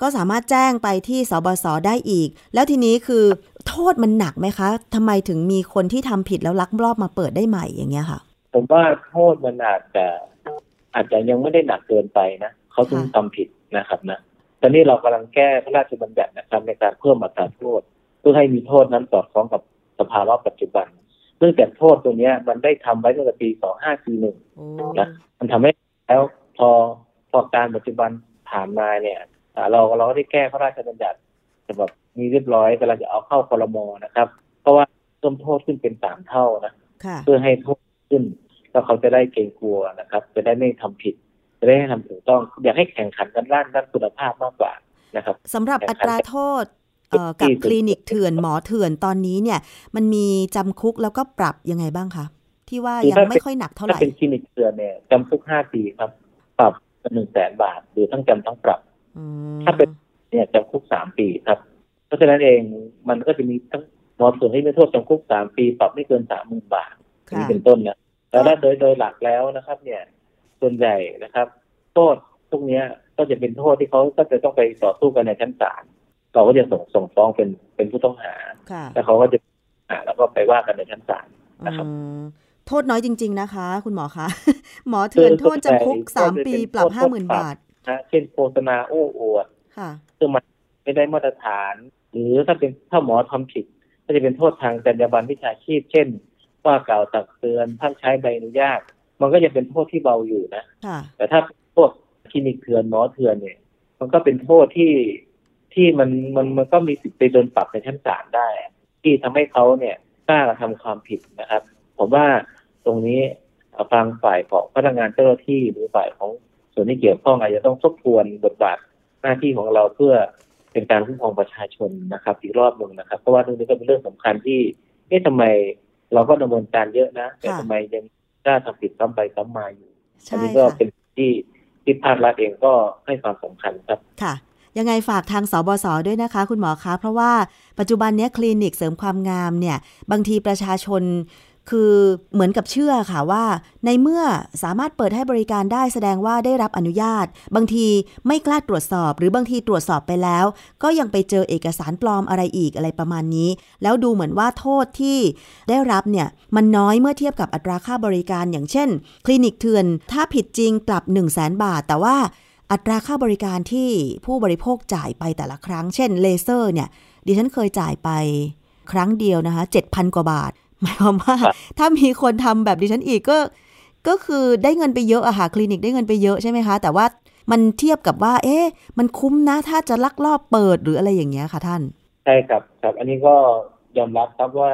ก็สามารถแจ้งไปที่สบศได้อีก แล้วทีนี้คือโทษมันหนักไหมคะทำไมถึงมีคนที่ทำผิดแล้วลักลอบมาเปิดได้ใหม่อย่างเงี้ยค่ะ ผมว่าโทษมันอาจจะ อาจจะยังไม่ได้หนักเกินไปนะเขาถึงค่ะทำผิดนะครับนะตอนนี้เรากำลังแก้พระราชบัญญัตินะครับ ในการเพิ่มอัตราโทษ เพื่อให้มีโทษนั้นสอดคล้องกับสภาวะปัจจุบันเนื่องจากโทษตัวเนี้ย มันได้ทำไว้ตั้งแต่ปี2541โอ้นะมันทำให้แล้วพอพอการปัจจุบันผ่านมาเนี่ยอ่าเราเราก็ได้แก้พระราชบัญญัติฉบับนี้เรียบร้อยกำลังจะเอาเข้าคอรมอนะครับ เพราะว่าเพิ่มโทษขึ้นเป็นสามเท่านะค่ะเพื่อให้โทษขึ้น แล้วเขาจะได้เกรงกลัวนะครับ จะได้ไม่ทำผิด จะได้ให้ทำถูกต้อง อยากให้แข่งขันกันด้านด้านคุณภาพมากกว่านะครับสำหรับอัตราโทษเอ่อกับที่คลินิกเถื่อนหมอเถื่อนตอนนี้เนี่ย มันมีจำคุกแล้วก็ปรับยังไงบ้างคะที่ว่ายังไม่ค่อยหนักเท่าไหถ้าร่เป็นคลินิกเถื่อนเนี่ยจำคุกห้าปีครับ ปรับหนึ่งแสนบาท หรือทั้งจำทั้งปรับอืมถ้าเป็นเนี่ยจำคุกสามปีครับ เพราะฉะนั้นเองมันก็จะมีทั้งหมอเถื่อนที่มีโทษจำคุกสามปี ปรับไม่เกินสามหมื่นบาทอันนี้ค่ะเป็นต้นนะ แล้วถ้าโดยโดยหลักแล้วนะครับ เนี่ย ส่วนใหญ่นะครับ โทษพวกเนี้ยก็จะเป็นโทษที่เขาก็จะต้องไปต่อสู้กันในชั้นศาลเราก็จะส่งส่งฟ้องเป็นเป็นผู้ต้องหาค่ะแล้วเขาก็จะอ่าแล้วก็ไปว่ากันในชั้นศาลนะครับอืมโทษน้อยจริง ๆ นะคะ คุณหมอคะหมอเถื่อนโทษจำคุกสามปีปรับห้าหมื่นบาทนะเช่นโฆษณาโอ้อวดค่ะซึ่งมันไม่ได้มาตรฐาน หรือถ้าเป็นถ้าหมอทำผิด ก็จะเป็นโทษทางจรรยาบรรณวิชาชีพ เช่น ว่ากล่าวตักเตือนท่านใช้ใบอนุญาต มันก็จะเป็นโทษที่เบาอยู่นะค่ะแต่ถ้าพวกคลินิกเถื่อนหมอเถื่อนเนี่ย มันก็เป็นโทษที่ที่มันมันมันก็มีสิทธิ์ไปโดนปรับในชั้นศาลได้ ที่ทำให้เขาเนี่ยกล้ากระทำความผิดนะครับ ผมว่าตรงนี้ทางฝ่ายของพนักงานเจ้าหน้าที่หรือฝ่ายของส่วนที่เกี่ยวข้องอาจจะต้องทบทวนบทบาทหน้าที่ของเราเพื่อเป็นการคุ้มครองประชาชนนะครับ อีกรอบหนึ่งนะครับ เพราะว่าเรื่องนี้ก็เป็นเรื่องสำคัญที่เอ๊ะทำไม เราก็ดำเนินการเยอะนะ แต่ค่ะทำไมยังกล้าทำผิดซ้ำไปซ้ำมาอยู่อันใช่นี้ก็ค่ะเป็นที่ที่ภาครัฐเองก็ให้ความสำคัญครับค่ะ ยังไงฝากทางสบศด้วยนะคะ คุณหมอคะ เพราะว่าปัจจุบันเนี้ยคลินิกเสริมความงามเนี่ย บางทีประชาชน คือเหมือนกับเชื่อค่ะว่า ในเมื่อสามารถเปิดให้บริการได้แสดงว่าได้รับอนุญาต บางทีไม่กล้าตรวจสอบ หรือบางทีตรวจสอบไปแล้ว ก็ยังไปเจอเอกสารปลอมอะไรอีกอะไรประมาณนี้ แล้วดูเหมือนว่าโทษที่ได้รับเนี่ยมันน้อยเมื่อเทียบกับอัตราค่าบริการ อย่างเช่น คลินิกเถื่อนถ้าผิดจริงปรับ1 0 0 0 0แบาท แต่ว่าอัตราค่าบริการที่ผู้บริโภคจ่ายไปแต่ละครั้ง เช่นเลเซอร์เนี่ยดิฉันเคยจ่ายไปครั้งเดียวนะคะ7,000 กว่าบาท หมายความว่าครับถ้ามีคนทำแบบดิฉันอีกก็ ก็คือได้เงินไปเยอะอะค่ะคลินิกได้เงินไปเยอะใช่ไหมคะ แต่ว่ามันเทียบกับว่า เอ๊ะ มันคุ้มนะ ถ้าจะลักลอบเปิดหรืออะไรอย่างเงี้ยค่ะท่าน ใช่ครับ ครับ อันนี้ก็ยอมรับครับว่า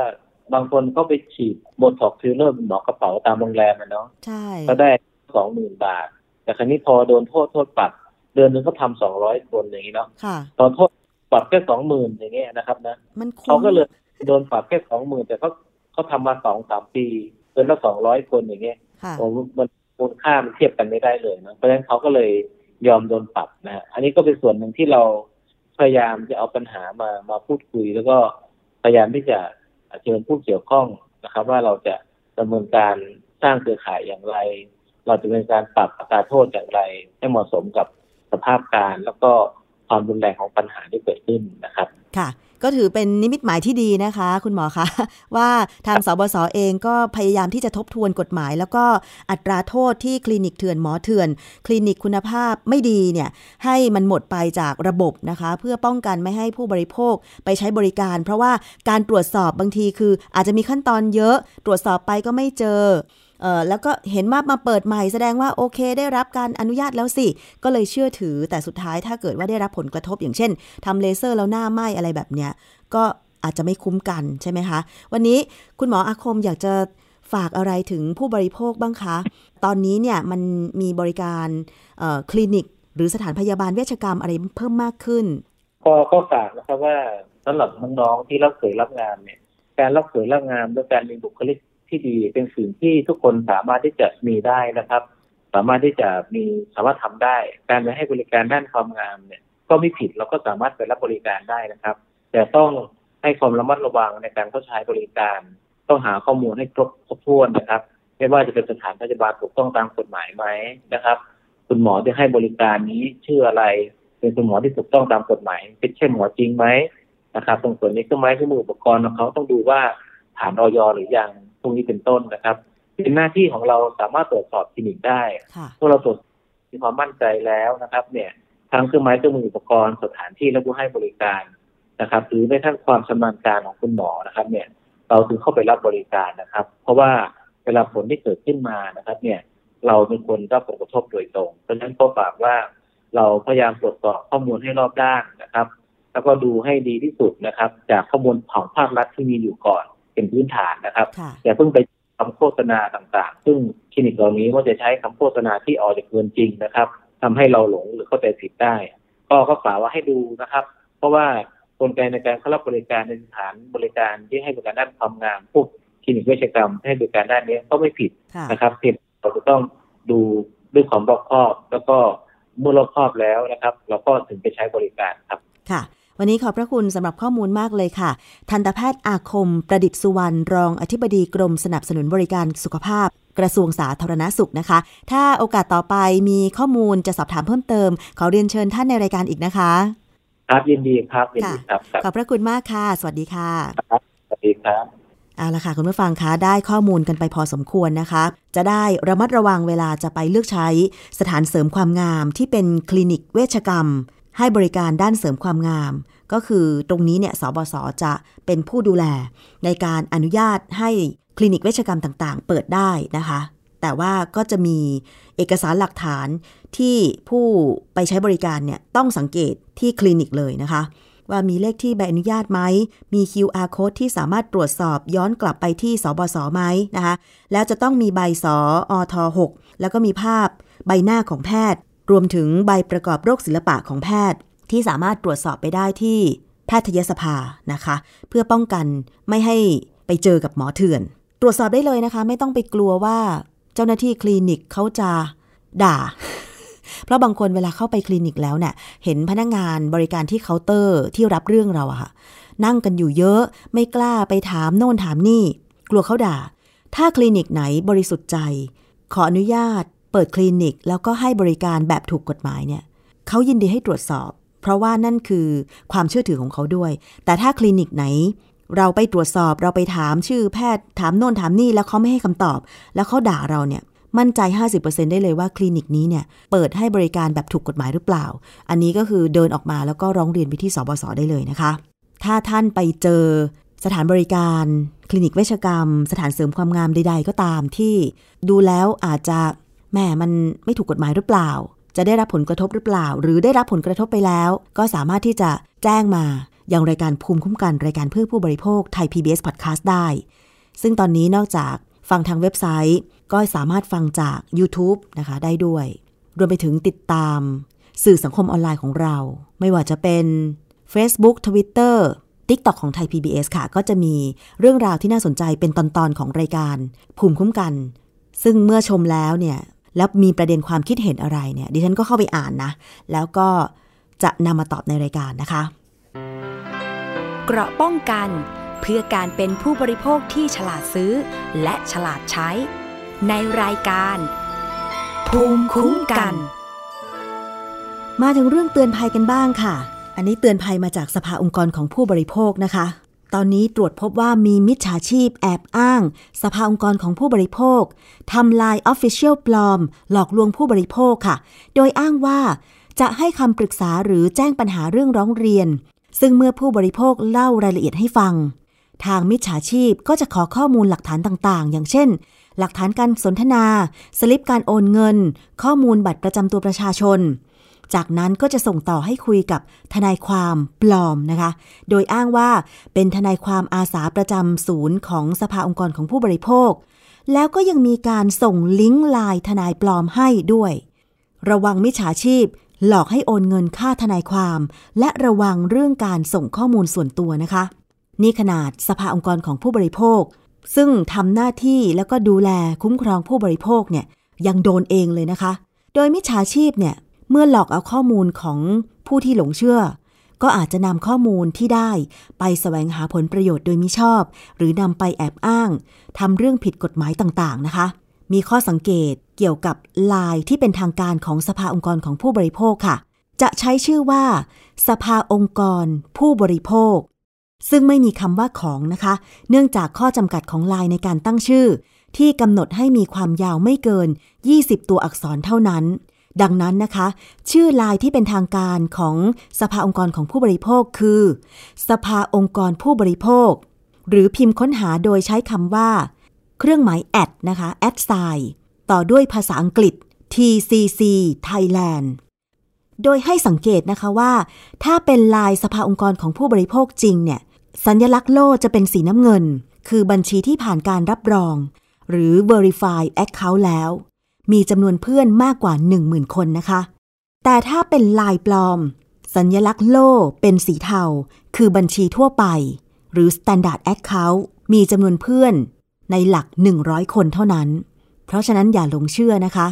บางคนก็ไปฉีดโบท็อกซ์ฟิลเลอร์หมอกระเป๋าตามโรงแรมอะเนาะ ใช่ ก็ได้สองหมื่นบาท แต่คราวนี้พอโดนโทษโทษปรับ เดือนหนึงก็ทำสองร้อยคนอย่างนี้เนาะ ค่ะตอนโทษปรับแค่สองหมื่นอย่างเงี้ยนะครับนะ มันคุ้มเขาก็เลยโดนปรับแค่สองหมื่นแต่เขา เขาทำมาสองสามปีเดือนละสองร้อยคนอย่างเงี้ยค่ะโอ้มันมูลค่ามันเทียบกันไม่ได้เลยนะเพราะฉะนั้นเขาก็เลยยอมโดนปรับนะฮะอันนี้ก็เป็นส่วนหนึ่งที่เราพยายามจะเอาปัญหามามาพูดคุย แล้วก็พยายามที่จะเชิญผู้เกี่ยวข้องนะครับ ว่าเราจะดำเนินการสร้างเครือข่ายอย่างไร เราจะดำเป็นการปรับอัตราโทษอย่างไร ให้เหมาะสมกับสภาพการ แล้วก็ความรุนแรงของปัญหาที่เกิดขึ้นนะครับ ค่ะ ก็ถือเป็นนิมิตหมายที่ดีนะคะ คุณหมอคะว่าทางสบศเองก็พยายามที่จะทบทวนกฎหมาย แล้วก็อัตราโทษที่คลินิกเถื่อนหมอเถื่อน คลินิกคุณภาพไม่ดีเนี่ยให้มันหมดไปจากระบบนะคะ เพื่อป้องกันไม่ให้ผู้บริโภคไปใช้บริการ เพราะว่าการตรวจสอบบางทีคืออาจจะมีขั้นตอนเยอะ ตรวจสอบไปก็ไม่เจอ เออแล้วก็เห็นว่ามาเปิดใหม่แสดงว่าโอเค ได้รับการอนุญาตแล้วสิ ก็เลยเชื่อถือแต่สุดท้ายถ้าเกิดว่าได้รับผลกระทบอย่างเช่นทำเลเซอร์แล้วหน้าไหมอะไรแบบเนี้ยก็อาจจะไม่คุ้มกันใช่ไหมคะ วันนี้คุณหมออาคมอยากจะฝากอะไรถึงผู้บริโภคบ้างคะ ตอนนี้เนี่ยมันมีบริการคลินิก หรือสถานพยาบาลเวชกรรมอะไรเพิ่มมากขึ้น ก็ก็ฝากนะครับว่าสำหรับน้องๆที่รับเผยรับงานเนี่ย การรับเผยรับงานด้วยการมีบุคลิก ที่ดีเป็นสิ่งที่ทุกคนสามารถที่จะมีได้นะครับ สามารถที่จะมีสามารถทำได้ การไปให้บริการด้านความงามเนี่ย ก็ไม่ผิดเราก็สามารถไปรับบริการได้นะครับ แต่ต้องให้ความระมัดระวังในการเข้าใช้บริการ ต้องหาข้อมูลให้ครบครบถ้วนนะครับ ไม่ว่าจะเป็นสถานพยาบาลถูกต้องตามกฎหมายไหมนะครับ คุณหมอที่ให้บริการนี้ชื่ออะไร เป็นคุณหมอที่ถูกต้องตามกฎหมาย เป็นเช่นหมอจริงไหมนะครับ ตรงส่วนนี้เครื่องไม้เครื่องมืออุปกรณ์ของเขาต้องดูว่าผ่านออยหรือยัง วกนี้เป็นต้นนะครับเป็นหน้าที่ของเราสามารถตรวจสอบคลินิกได้พวกเราตรวจมีความมั่นใจแล้วนะครับ เนี่ยทั้งเครื่องไม้เครื่องมืออุปกรณ์สถานที่และผู้ให้บริการนะครับ หรือในทั้งความชำนาญการของคุณหมอนะครับ เนี่ย เราถึงเข้าไปรับบริการนะครับ เพราะว่าเวลาผลที่เกิดขึ้นมานะครับ เนี่ย เราเป็นคนรับผลกระทบโดยตรงเพราะฉะนั้นก็ฝากว่าเราพยายามตรวจสอบข้อมูลให้รอบด้านนะครับ แล้วก็ดูให้ดีที่สุดนะครับ จากข้อมูลของภาครัฐที่มีอยู่ก่อน เป็นพื้นฐานนะครับอย่าเพิ่งไปคำโฆษณาต่างๆ ซึ่งคลินิกเหล่านี้ว่าจะใช้คำโฆษณาที่ออกจากเงินจริงนะครับทำให้เราหลงหรือเข้าใจผิดได้ ก็ก็ฝากว่าให้ดูนะครับ เพราะว่ากลไกในการเข้ารับบริการในสถานบริการที่ให้บริการด้านความงามพวกคลินิกเวชกรรมให้บริการด้านนี้ก็ไม่ผิดนะครับเพียงเราจะต้องดูด้วยความรอบคอบ แล้วก็เมื่อรอบคอบแล้วนะครับ เราก็ถึงไปใช้บริการครับ ค่ะ วันนี้ขอบพระคุณสำหรับข้อมูลมากเลยค่ะ ทันตแพทย์อาคม ประดิษฐ์สุวรรณรองอธิบดีกรมสนับสนุนบริการสุขภาพ กระทรวงสาธารณสุขนะคะ ถ้าโอกาสต่อไปมีข้อมูลจะสอบถามเพิ่มเติม ขอเรียนเชิญท่านในรายการอีกนะคะครับยินดีครับยินดีครับ ขอบพระคุณมากค่ะ สวัสดีค่ะสวัสดีครับเอาละค่ะ คุณผู้ฟังคะได้ข้อมูลกันไปพอสมควรนะคะ จะได้ระมัดระวังเวลาจะไปเลือกใช้สถานเสริมความงามที่เป็นคลินิกเวชกรรม ให้บริการด้านเสริมความงาม ก็คือตรงนี้เนี่ยสบศจะเป็นผู้ดูแล ในการอนุญาตให้คลินิกเวชกรรมต่างๆ เปิดได้นะคะ แต่ว่าก็จะมีเอกสารหลักฐานที่ผู้ไปใช้บริการเนี่ยต้องสังเกตที่คลินิกเลยนะคะ ว่ามีเลขที่ใบอนุญาตไหม มี QR code ที่สามารถตรวจสอบย้อนกลับไปที่สบศไหมนะคะ แล้วจะต้องมีใบสออท6แล้วก็มีภาพใบหน้าของแพทย์ รวมถึงใบประกอบโรคศิลปะของแพทย์ที่สามารถตรวจสอบไปได้ที่แพทยสภานะคะ เพื่อป้องกันไม่ให้ไปเจอกับหมอเถื่อน ตรวจสอบได้เลยนะคะ ไม่ต้องไปกลัวว่าเจ้าหน้าที่คลินิกเขาจะด่า เพราะบางคนเวลาเข้าไปคลินิกแล้วเนี่ยเห็นพนักงงานบริการที่เคาน์เตอร์ที่รับเรื่องเราอะค่ะ นั่งกันอยู่เยอะไม่กล้าไปถามโน่นถามนี่ กลัวเขาด่า ถ้าคลินิกไหนบริสุทธิ์ใจ ขออนุญาต ปิดคลินิก แล้วก็ให้บริการแบบถูกกฎหมายเนี่ยเขายินดีให้ตรวจสอบ เพราะว่านั่นคือความเชื่อถือของเขาด้วย แต่ถ้าคลินิกไหน เราไปตรวจสอบเราไปถามชื่อแพทย์ถามโน่นถามนี่แล้วเขาไม่ให้คำตอบ แล้วเขาด่าเราเนี่ยมั่นใจ 50%ได้เลยว่าคลินิกนี้เนี่ยเปิดให้บริการแบบถูกกฎหมายหรือเปล่า อันนี้ก็คือเดินออกมาแล้วก็ร้องเรียนไปที่สบศได้เลยนะคะ ถ้าท่านไปเจอสถานบริการ คลินิกเวชกรรม สถานเสริมความงามใด ๆ ก็ตามที่ ดูแล้วอาจจะ แหมมันไม่ถูกกฎหมายหรือเปล่า จะได้รับผลกระทบหรือเปล่า หรือได้รับผลกระทบไปแล้ว ก็สามารถที่จะแจ้งมาอยังรายการภูมิคุ้มกันรายการเพื่อผู้บริโภคไทย PBS Podcast ได้ ซึ่งตอนนี้นอกจากฟังทางเว็บไซต์ ก็สามารถฟังจาก YouTube นะคะได้ด้วย รวมไปถึงติดตาม สื่อสังคมออนไลน์ของเรา ไม่ว่าจะเป็น Facebook Twitter TikTok ของไทย PBS ค่ะ ก็จะมีเรื่องราวที่น่าสนใจเป็นตอนๆของรายการ ภูมิคุ้มกัน ซึ่งเมื่อชมแล้วเนี่ย แล้วมีประเด็นความคิดเห็นอะไรเนี่ย ดิฉันก็เข้าไปอ่านนะ แล้วก็จะนำมาตอบในรายการนะคะ เกราะป้องกันเพื่อการเป็นผู้บริโภคที่ฉลาดซื้อ และฉลาดใช้ ในรายการ ภูมิคุ้มกัน มาถึงเรื่องเตือนภัยกันบ้างค่ะ อันนี้เตือนภัยมาจากสภาองค์กรของผู้บริโภคนะคะ ตอนนี้ตรวจพบว่ามีมิจฉาชีพแอบอ้าง สภาองค์กรของผู้บริโภคทำ LINE Official ปลอม หลอกลวงผู้บริโภคค่ะ โดยอ้างว่า จะให้คำปรึกษาหรือแจ้งปัญหาเรื่องร้องเรียน ซึ่งเมื่อผู้บริโภคเล่ารายละเอียดให้ฟัง ทางมิจฉาชีพก็จะขอข้อมูลหลักฐานต่างๆ อย่างเช่น หลักฐานการสนทนา สลิปการโอนเงิน ข้อมูลบัตรประจำตัวประชาชน จากนั้นก็จะส่งต่อให้คุยกับทนายความปลอมนะคะ โดยอ้างว่าเป็นทนายความอาสาประจำศูนย์ของสภาองค์กรของผู้บริโภค แล้วก็ยังมีการส่งลิงก์ไลน์ทนายปลอมให้ด้วย ระวังมิจฉาชีพ หลอกให้โอนเงินค่าทนายความ และระวังเรื่องการส่งข้อมูลส่วนตัวนะคะ นี่ขนาดสภาองค์กรของผู้บริโภค ซึ่งทำหน้าที่แล้วก็ดูแลคุ้มครองผู้บริโภคเนี่ยยังโดนเองเลยนะคะ โดยมิจฉาชีพเนี่ย เมื่อหลอกเอาข้อมูลของผู้ที่หลงเชื่อ ก็อาจจะนำข้อมูลที่ได้ไปแสวงหาผลประโยชน์โดยมิชอบ หรือนำไปแอบอ้างทำเรื่องผิดกฎหมายต่างๆนะคะ มีข้อสังเกตเกี่ยวกับลายที่เป็นทางการของสภาองค์กรของผู้บริโภคค่ะ จะใช้ชื่อว่า สภาองค์กร ผู้บริโภค ซึ่งไม่มีคำว่าของนะคะ เนื่องจากข้อจำกัดของลายในการตั้งชื่อ ที่กำหนดให้มีความยาวไม่เกิน 20 ตัวอักษรเท่านั้น ดังนั้นนะคะ ชื่อลายที่เป็นทางการของสภาองค์กรของผู้บริโภคคือ สภาองค์กรผู้บริโภค หรือพิมพ์ค้นหาโดยใช้คำว่า เครื่องหมายแอดนะคะแอดไซต่อด้วยภาษาอังกฤษ TCC Thailand โดยให้สังเกตนะคะว่า ถ้าเป็นลายสภาองค์กรของผู้บริโภคจริงเนี่ย สัญลักษณ์โล่จะเป็นสีน้ำเงิน คือบัญชีที่ผ่านการรับรอง หรือ Verify Account แล้ว มีจำนวนเพื่อนมากกว่า 10,000 คนนะคะ แต่ถ้าเป็นลายปลอม สัญลักษณ์โล่เป็นสีเทา คือบัญชีทั่วไป หรือ Standard Account มีจำนวนเพื่อนในหลัก 100 คนเท่านั้น เพราะฉะนั้นอย่าหลงเชื่อนะคะ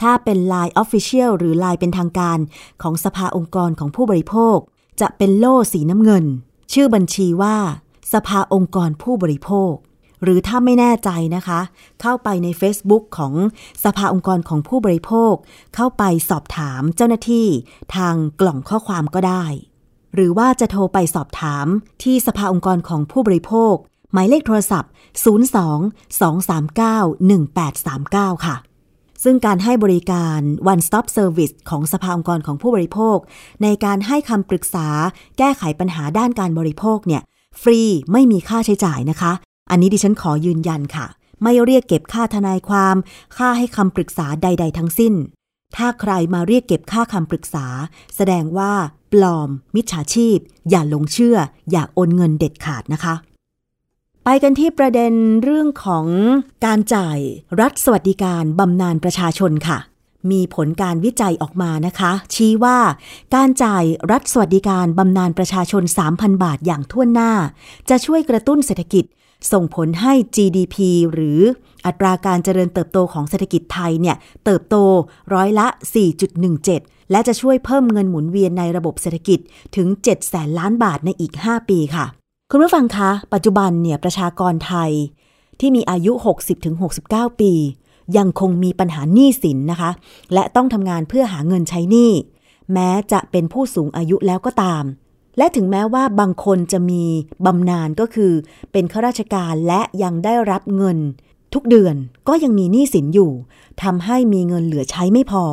ถ้าเป็น Line Official หรือ Line เป็นทางการของสภาองค์กรของผู้บริโภค จะเป็นโล่สีน้ำเงิน ชื่อบัญชีว่า สภาองค์กรผู้บริโภค หรือถ้าไม่แน่ใจนะคะ เข้าไปใน Facebook ของสภาองค์กรของผู้บริโภค เข้าไปสอบถามเจ้าหน้าที่ทางกล่องข้อความก็ได้ หรือว่าจะโทรไปสอบถามที่สภาองค์กรของผู้บริโภค หมายเลขโทรศัพท์ 02-239-1839 ค่ะ ซึ่งการให้บริการ One Stop Service ของสภาองค์กรของผู้บริโภค ในการให้คำปรึกษาแก้ไขปัญหาด้านการบริโภคเนี่ยฟรีไม่มีค่าใช้จ่ายนะคะ อันนี้ดิฉันขอยืนยันค่ะ ไม่เรียกเก็บค่าทนายความ ค่าให้คำปรึกษาใด ๆ ทั้งสิ้น ถ้าใครมาเรียกเก็บค่าคำปรึกษา แสดงว่า ปลอม มิจฉาชีพ อย่าหลงเชื่อ อย่าโอนเงินเด็ดขาดนะคะ ไปกันที่ประเด็นเรื่องของการจ่ายรัฐสวัสดิการบำนาญประชาชนค่ะมีผลการวิจัยออกมานะคะ ชี้ว่าการจ่ายรัฐสวัสดิการบำนาญประชาชน 3,000 บาทอย่างทั่วหน้า จะช่วยกระตุ้นเศรษฐกิจ ส่งผลให้ GDP หรืออัตราการเจริญเติบโตของเศรษฐกิจไทยเนี่ยเติบโตร้อยละ 4.17 และจะช่วยเพิ่มเงินหมุนเวียนในระบบเศรษฐกิจถึง 7 แสนล้านบาทในอีก 5 ปีค่ะ คุณผู้ฟังคะ ปัจจุบันเนี่ยประชากรไทยที่มีอายุ 60-69 ปี ยังคงมีปัญหาหนี้สินนะคะ และต้องทำงานเพื่อหาเงินใช้หนี้ แม้จะเป็นผู้สูงอายุแล้วก็ตาม และถึงแม้ว่าบางคนจะมีบำนาญก็คือ เป็นข้าราชการและยังได้รับเงิน ทุกเดือนก็ยังมีหนี้สินอยู่ทำให้มีเงินเหลือใช้ไม่พอ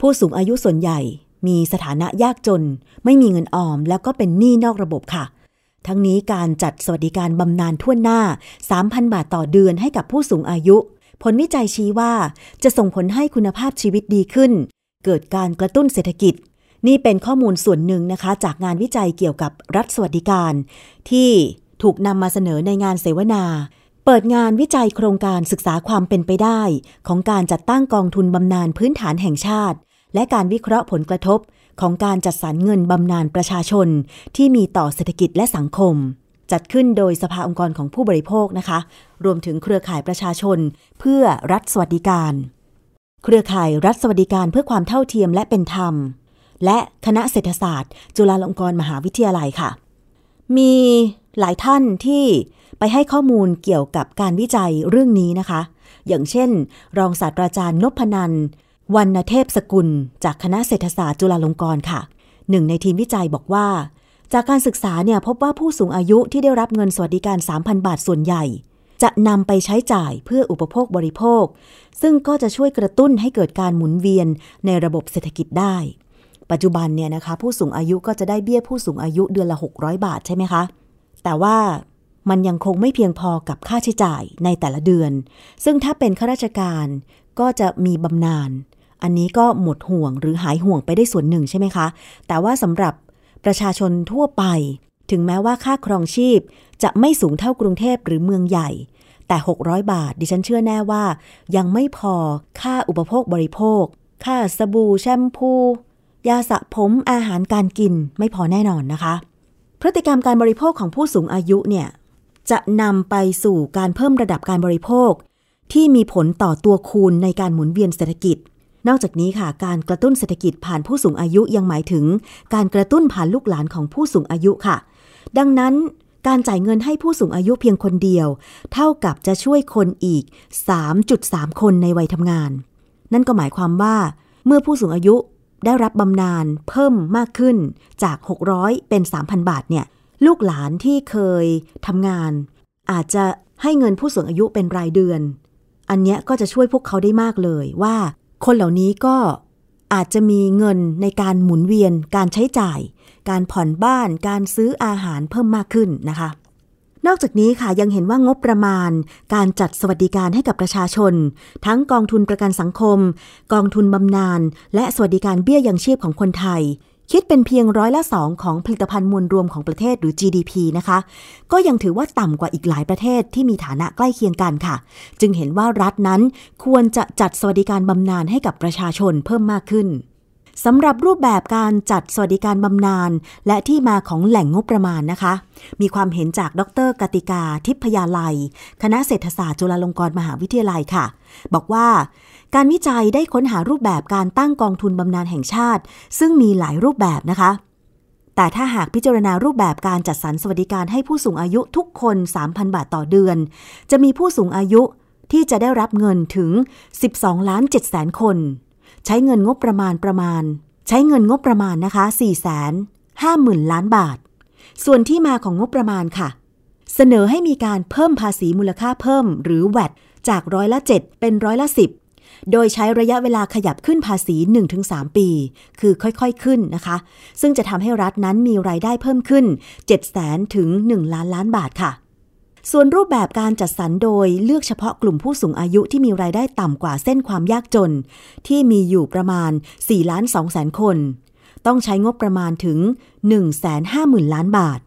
ผู้สูงอายุส่วนใหญ่มีสถานะยากจน ไม่มีเงินออม แล้วก็เป็นหนี้นอกระบบค่ะ ทั้งนี้การจัดสวัสดิการบำนาญทั่วหน้า 3,000 บาทต่อเดือนให้กับผู้สูงอายุ ผลวิจัยชี้ว่าจะส่งผลให้คุณภาพชีวิตดีขึ้น เกิดการกระตุ้นเศรษฐกิจ นี่เป็นข้อมูลส่วนหนึ่งนะคะ จากงานวิจัยเกี่ยวกับรัฐสวัสดิการ ที่ถูกนำมาเสนอในงานเสวนา เปิดงานวิจัยโครงการศึกษาความเป็นไปได้ ของการจัดตั้งกองทุนบำนาญพื้นฐานแห่งชาติ และการวิเคราะห์ผลกระทบ ของการจัดสรรเงินบำนาญประชาชน ที่มีต่อเศรษฐกิจและสังคม จัดขึ้นโดยสภาองค์กรของผู้บริโภคนะคะ รวมถึงเครือข่ายประชาชน เพื่อรัฐสวัสดิการ เครือข่ายรัฐสวัสดิการเพื่อความเท่าเทียมและเป็นธรรม และคณะเศรษฐศาสตร์ จุฬาลงกรณ์มหาวิทยาลัยค่ะ มีหลายท่านที่ไปให้ข้อมูลเกี่ยวกับการวิจัยเรื่องนี้นะคะ อย่างเช่น รองศาสตราจารย์นพนันวรรณเทพสกุล จากคณะเศรษฐศาสตร์จุฬาลงกรณ์ค่ะ หนึ่งในทีมวิจัยบอกว่า จากการศึกษาเนี่ยพบว่าผู้สูงอายุที่ได้รับเงินสวัสดิการ 3,000 บาทส่วนใหญ่ จะนำไปใช้จ่ายเพื่ออุปโภคบริโภค ซึ่งก็จะช่วยกระตุ้นให้เกิดการหมุนเวียนในระบบเศรษฐกิจได้ ปัจจุบันเนี่ยนะคะ ผู้สูงอายุก็จะได้เบี้ยผู้สูงอายุเดือนละ 600 บาทใช่ไหมคะ แต่ว่ามันยังคงไม่เพียงพอกับค่าใช้จ่ายในแต่ละเดือน ซึ่งถ้าเป็นข้าราชการก็จะมีบำนาญ อันนี้ก็หมดห่วงหรือหายห่วงไปได้ส่วนหนึ่งใช่ไหมคะ แต่ว่าสำหรับประชาชนทั่วไป ถึงแม้ว่าค่าครองชีพจะไม่สูงเท่ากรุงเทพหรือเมืองใหญ่ แต่ 600 บาท ดิฉันเชื่อแน่ว่า ยังไม่พอค่าอุปโภคบริโภค ค่าสบู่แชมพู ยาสระผมอาหารการกินไม่พอแน่นอนนะคะ พฤติกรรมการบริโภคของผู้สูงอายุเนี่ยจะนำไปสู่การเพิ่มระดับการบริโภค ที่มีผลต่อตัวคูณในการหมุนเวียนเศรษฐกิจ นอกจากนี้ค่ะ การกระตุ้นเศรษฐกิจผ่านผู้สูงอายุยังหมายถึง การกระตุ้นผ่านลูกหลานของผู้สูงอายุค่ะ ดังนั้นการจ่ายเงินให้ผู้สูงอายุเพียงคนเดียว เท่ากับจะช่วยคนอีก 3.3 คนในวัยทำงาน นั่นก็หมายความว่า เมื่อผู้สูงอายุ ได้รับบำนาญเพิ่มมากขึ้นจาก 600 เป็น 3,000 บาทเนี่ยลูกหลานที่เคยทำงาน อาจจะให้เงินผู้สูงอายุเป็นรายเดือน อันเนี้ยก็จะช่วยพวกเขาได้มากเลยว่าคนเหล่านี้ก็อาจจะมีเงินในการหมุนเวียนการใช้จ่าย การผ่อนบ้าน การซื้ออาหารเพิ่มมากขึ้นนะคะ นอกจากนี้ค่ะยังเห็นว่างบประมาณ การจัดสวัสดิการให้กับประชาชน ทั้งกองทุนประกันสังคม กองทุนบำนาญและสวัสดิการเบี้ยยังชีพของคนไทย คิดเป็นเพียงร้อยละสองของผลิตภัณฑ์มวลรวมของประเทศหรือ GDP นะคะ ก็ยังถือว่าต่ำกว่าอีกหลายประเทศที่มีฐานะใกล้เคียงกันค่ะ จึงเห็นว่ารัฐนั้นควรจะจัดสวัสดิการบำนาญให้กับประชาชนเพิ่มมากขึ้น สำหรับรูปแบบการจัดสวัสดิการบำนาญและที่มาของแหล่งงบประมาณนะคะ มีความเห็นจากดรกติกาทิพยาลัย คณะเศรษฐศาสตร์จุฬาลงกรณ์มหาวิทยาลัยค่ะ บอกว่าการวิจัยได้ค้นหารูปแบบการตั้งกองทุนบำนาญแห่งชาติ ซึ่งมีหลายรูปแบบนะคะ แต่ถ้าหากพิจารณารูปแบบการจัดสรรสวัสดิการให้ผู้สูงอายุทุกคน 3,000 บาทต่อเดือน จะมีผู้สูงอายุที่จะได้รับเงินถึง 12 ล้าน7แสนคน ใช้เงินงบประมาณประมาณ ใช้เงินงบประมาณนะคะ4แสน5หมื่นล้านบาท ส่วนที่มาของงบประมาณค่ะ เสนอให้มีการเพิ่มภาษีมูลค่าเพิ่ม หรือแวดจากร้อยละ 7 เป็นร้อยละ 10 โดยใช้ระยะเวลาขยับขึ้นภาษี 1-3 ปี คือค่อยๆขึ้นนะคะ ซึ่งจะทำให้รัฐนั้นมีรายได้เพิ่มขึ้น7แสนถึง 1 ล้านล้านบาทค่ะ ส่วนรูปแบบการจัดสรรโดยเลือกเฉพาะกลุ่มผู้สูงอายุที่มีรายได้ต่ำกว่าเส้นความยากจน ที่มีอยู่ประมาณ4ล้าน2แสนคน ต้องใช้งบประมาณถึง 1 5 0 0 0 0 ล้านบาท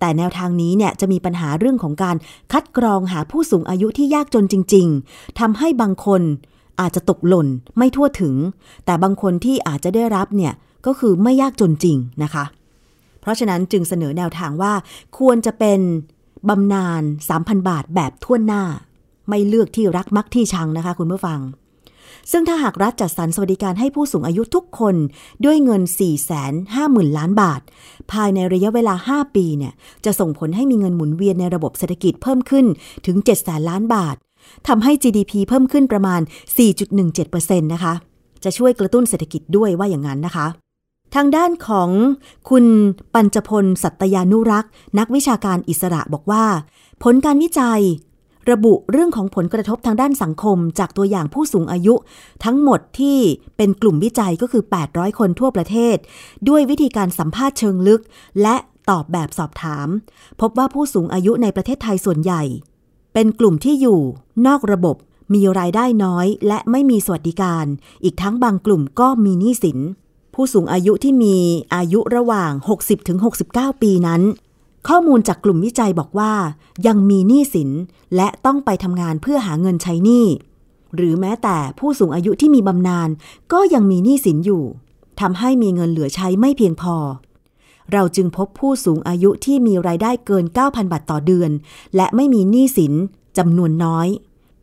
แต่แนวทางนี้เนี่ยจะมีปัญหาเรื่องของการคัดกรองหาผู้สูงอายุที่ยากจนจริง ๆทำให้บางคนอาจจะตกหล่นไม่ทั่วถึง แต่บางคนที่อาจจะได้รับเนี่ยก็คือไม่ยากจนจริงนะคะ เพราะฉะนั้นจึงเสนอแนวทางว่าควรจะเป็น บำนาญ3,000 บาทแบบทั่วหน้า ไม่เลือกที่รักมักที่ชังนะคะคุณผู้ฟัง ซึ่งถ้าหากรัฐจัดสรรสวัสดิการให้ผู้สูงอายุทุกคนด้วยเงิน 4 5 0 0 0 0 ล้านบาท ภายในระยะเวลา 5 ปีเนี่ยจะส่งผลให้มีเงินหมุนเวียนในระบบเศรษฐกิจเพิ่มขึ้นถึง7 0 0 0 0ล้านบาททำให้ GDP เพิ่มขึ้นประมาณ 4.17%นะคะจะช่วยกระตุ้นเศรษฐกิจด้วยว่าอย่างนั้นนะคะ ทางด้านของคุณปัญจพล สัตยานุรักษ์ นักวิชาการอิสระบอกว่า ผลการวิจัย ระบุเรื่องของผลกระทบทางด้านสังคม จากตัวอย่างผู้สูงอายุ ทั้งหมดที่เป็นกลุ่มวิจัยก็คือ 800 คนทั่วประเทศ ด้วยวิธีการสัมภาษณ์เชิงลึก และตอบแบบสอบถาม พบว่าผู้สูงอายุในประเทศไทยส่วนใหญ่ เป็นกลุ่มที่อยู่ นอกระบบมีรายได้น้อย และไม่มีสวัสดิการ อีกทั้งบางกลุ่มก็มีหนี้สิน ผู้สูงอายุที่มีอายุระหว่าง 60-69 ปีนั้น ข้อมูลจากกลุ่มวิจัยบอกว่า ยังมีหนี้สินและต้องไปทำงานเพื่อหาเงินใช้หนี้ หรือแม้แต่ผู้สูงอายุที่มีบำนาญก็ยังมีหนี้สินอยู่ทำให้มีเงินเหลือใช้ไม่เพียงพอ เราจึงพบผู้สูงอายุที่มีรายได้เกิน 9,000 บาทต่อเดือน และไม่มีหนี้สินจำนวนน้อย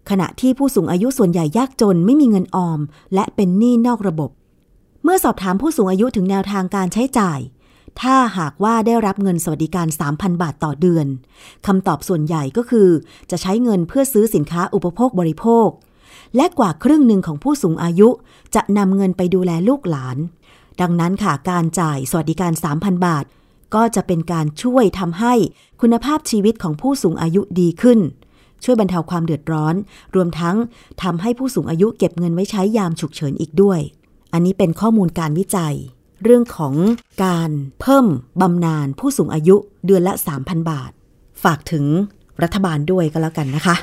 ขณะที่ผู้สูงอายุส่วนใหญ่ยากจนไม่มีเงินออม และเป็นหนี้นอกระบบ เมื่อสอบถามผู้สูงอายุถึงแนวทางการใช้จ่าย ถ้าหากว่าได้รับเงินสวัสดิการ 3,000 บาทต่อเดือนคำตอบส่วนใหญ่ก็คือ จะใช้เงินเพื่อซื้อสินค้าอุปโภคบริโภค และกว่าครึ่งหนึ่งของผู้สูงอายุ จะนำเงินไปดูแลลูกหลาน ดังนั้นค่ะการจ่ายสวัสดิการ 3,000 บาท ก็จะเป็นการช่วยทำให้คุณภาพชีวิตของผู้สูงอายุดีขึ้นช่วยบรรเทาความเดือดร้อน รวมทั้งทำให้ผู้สูงอายุเก็บเงินไว้ใช้ยามฉุกเฉินอีกด้วย อันนี้เป็นข้อมูลการวิจัย เรื่องของการเพิ่มบำนาญผู้สูงอายุเดือนละ 3,000 บาท ฝากถึงรัฐบาลด้วยก็แล้วกันนะคะ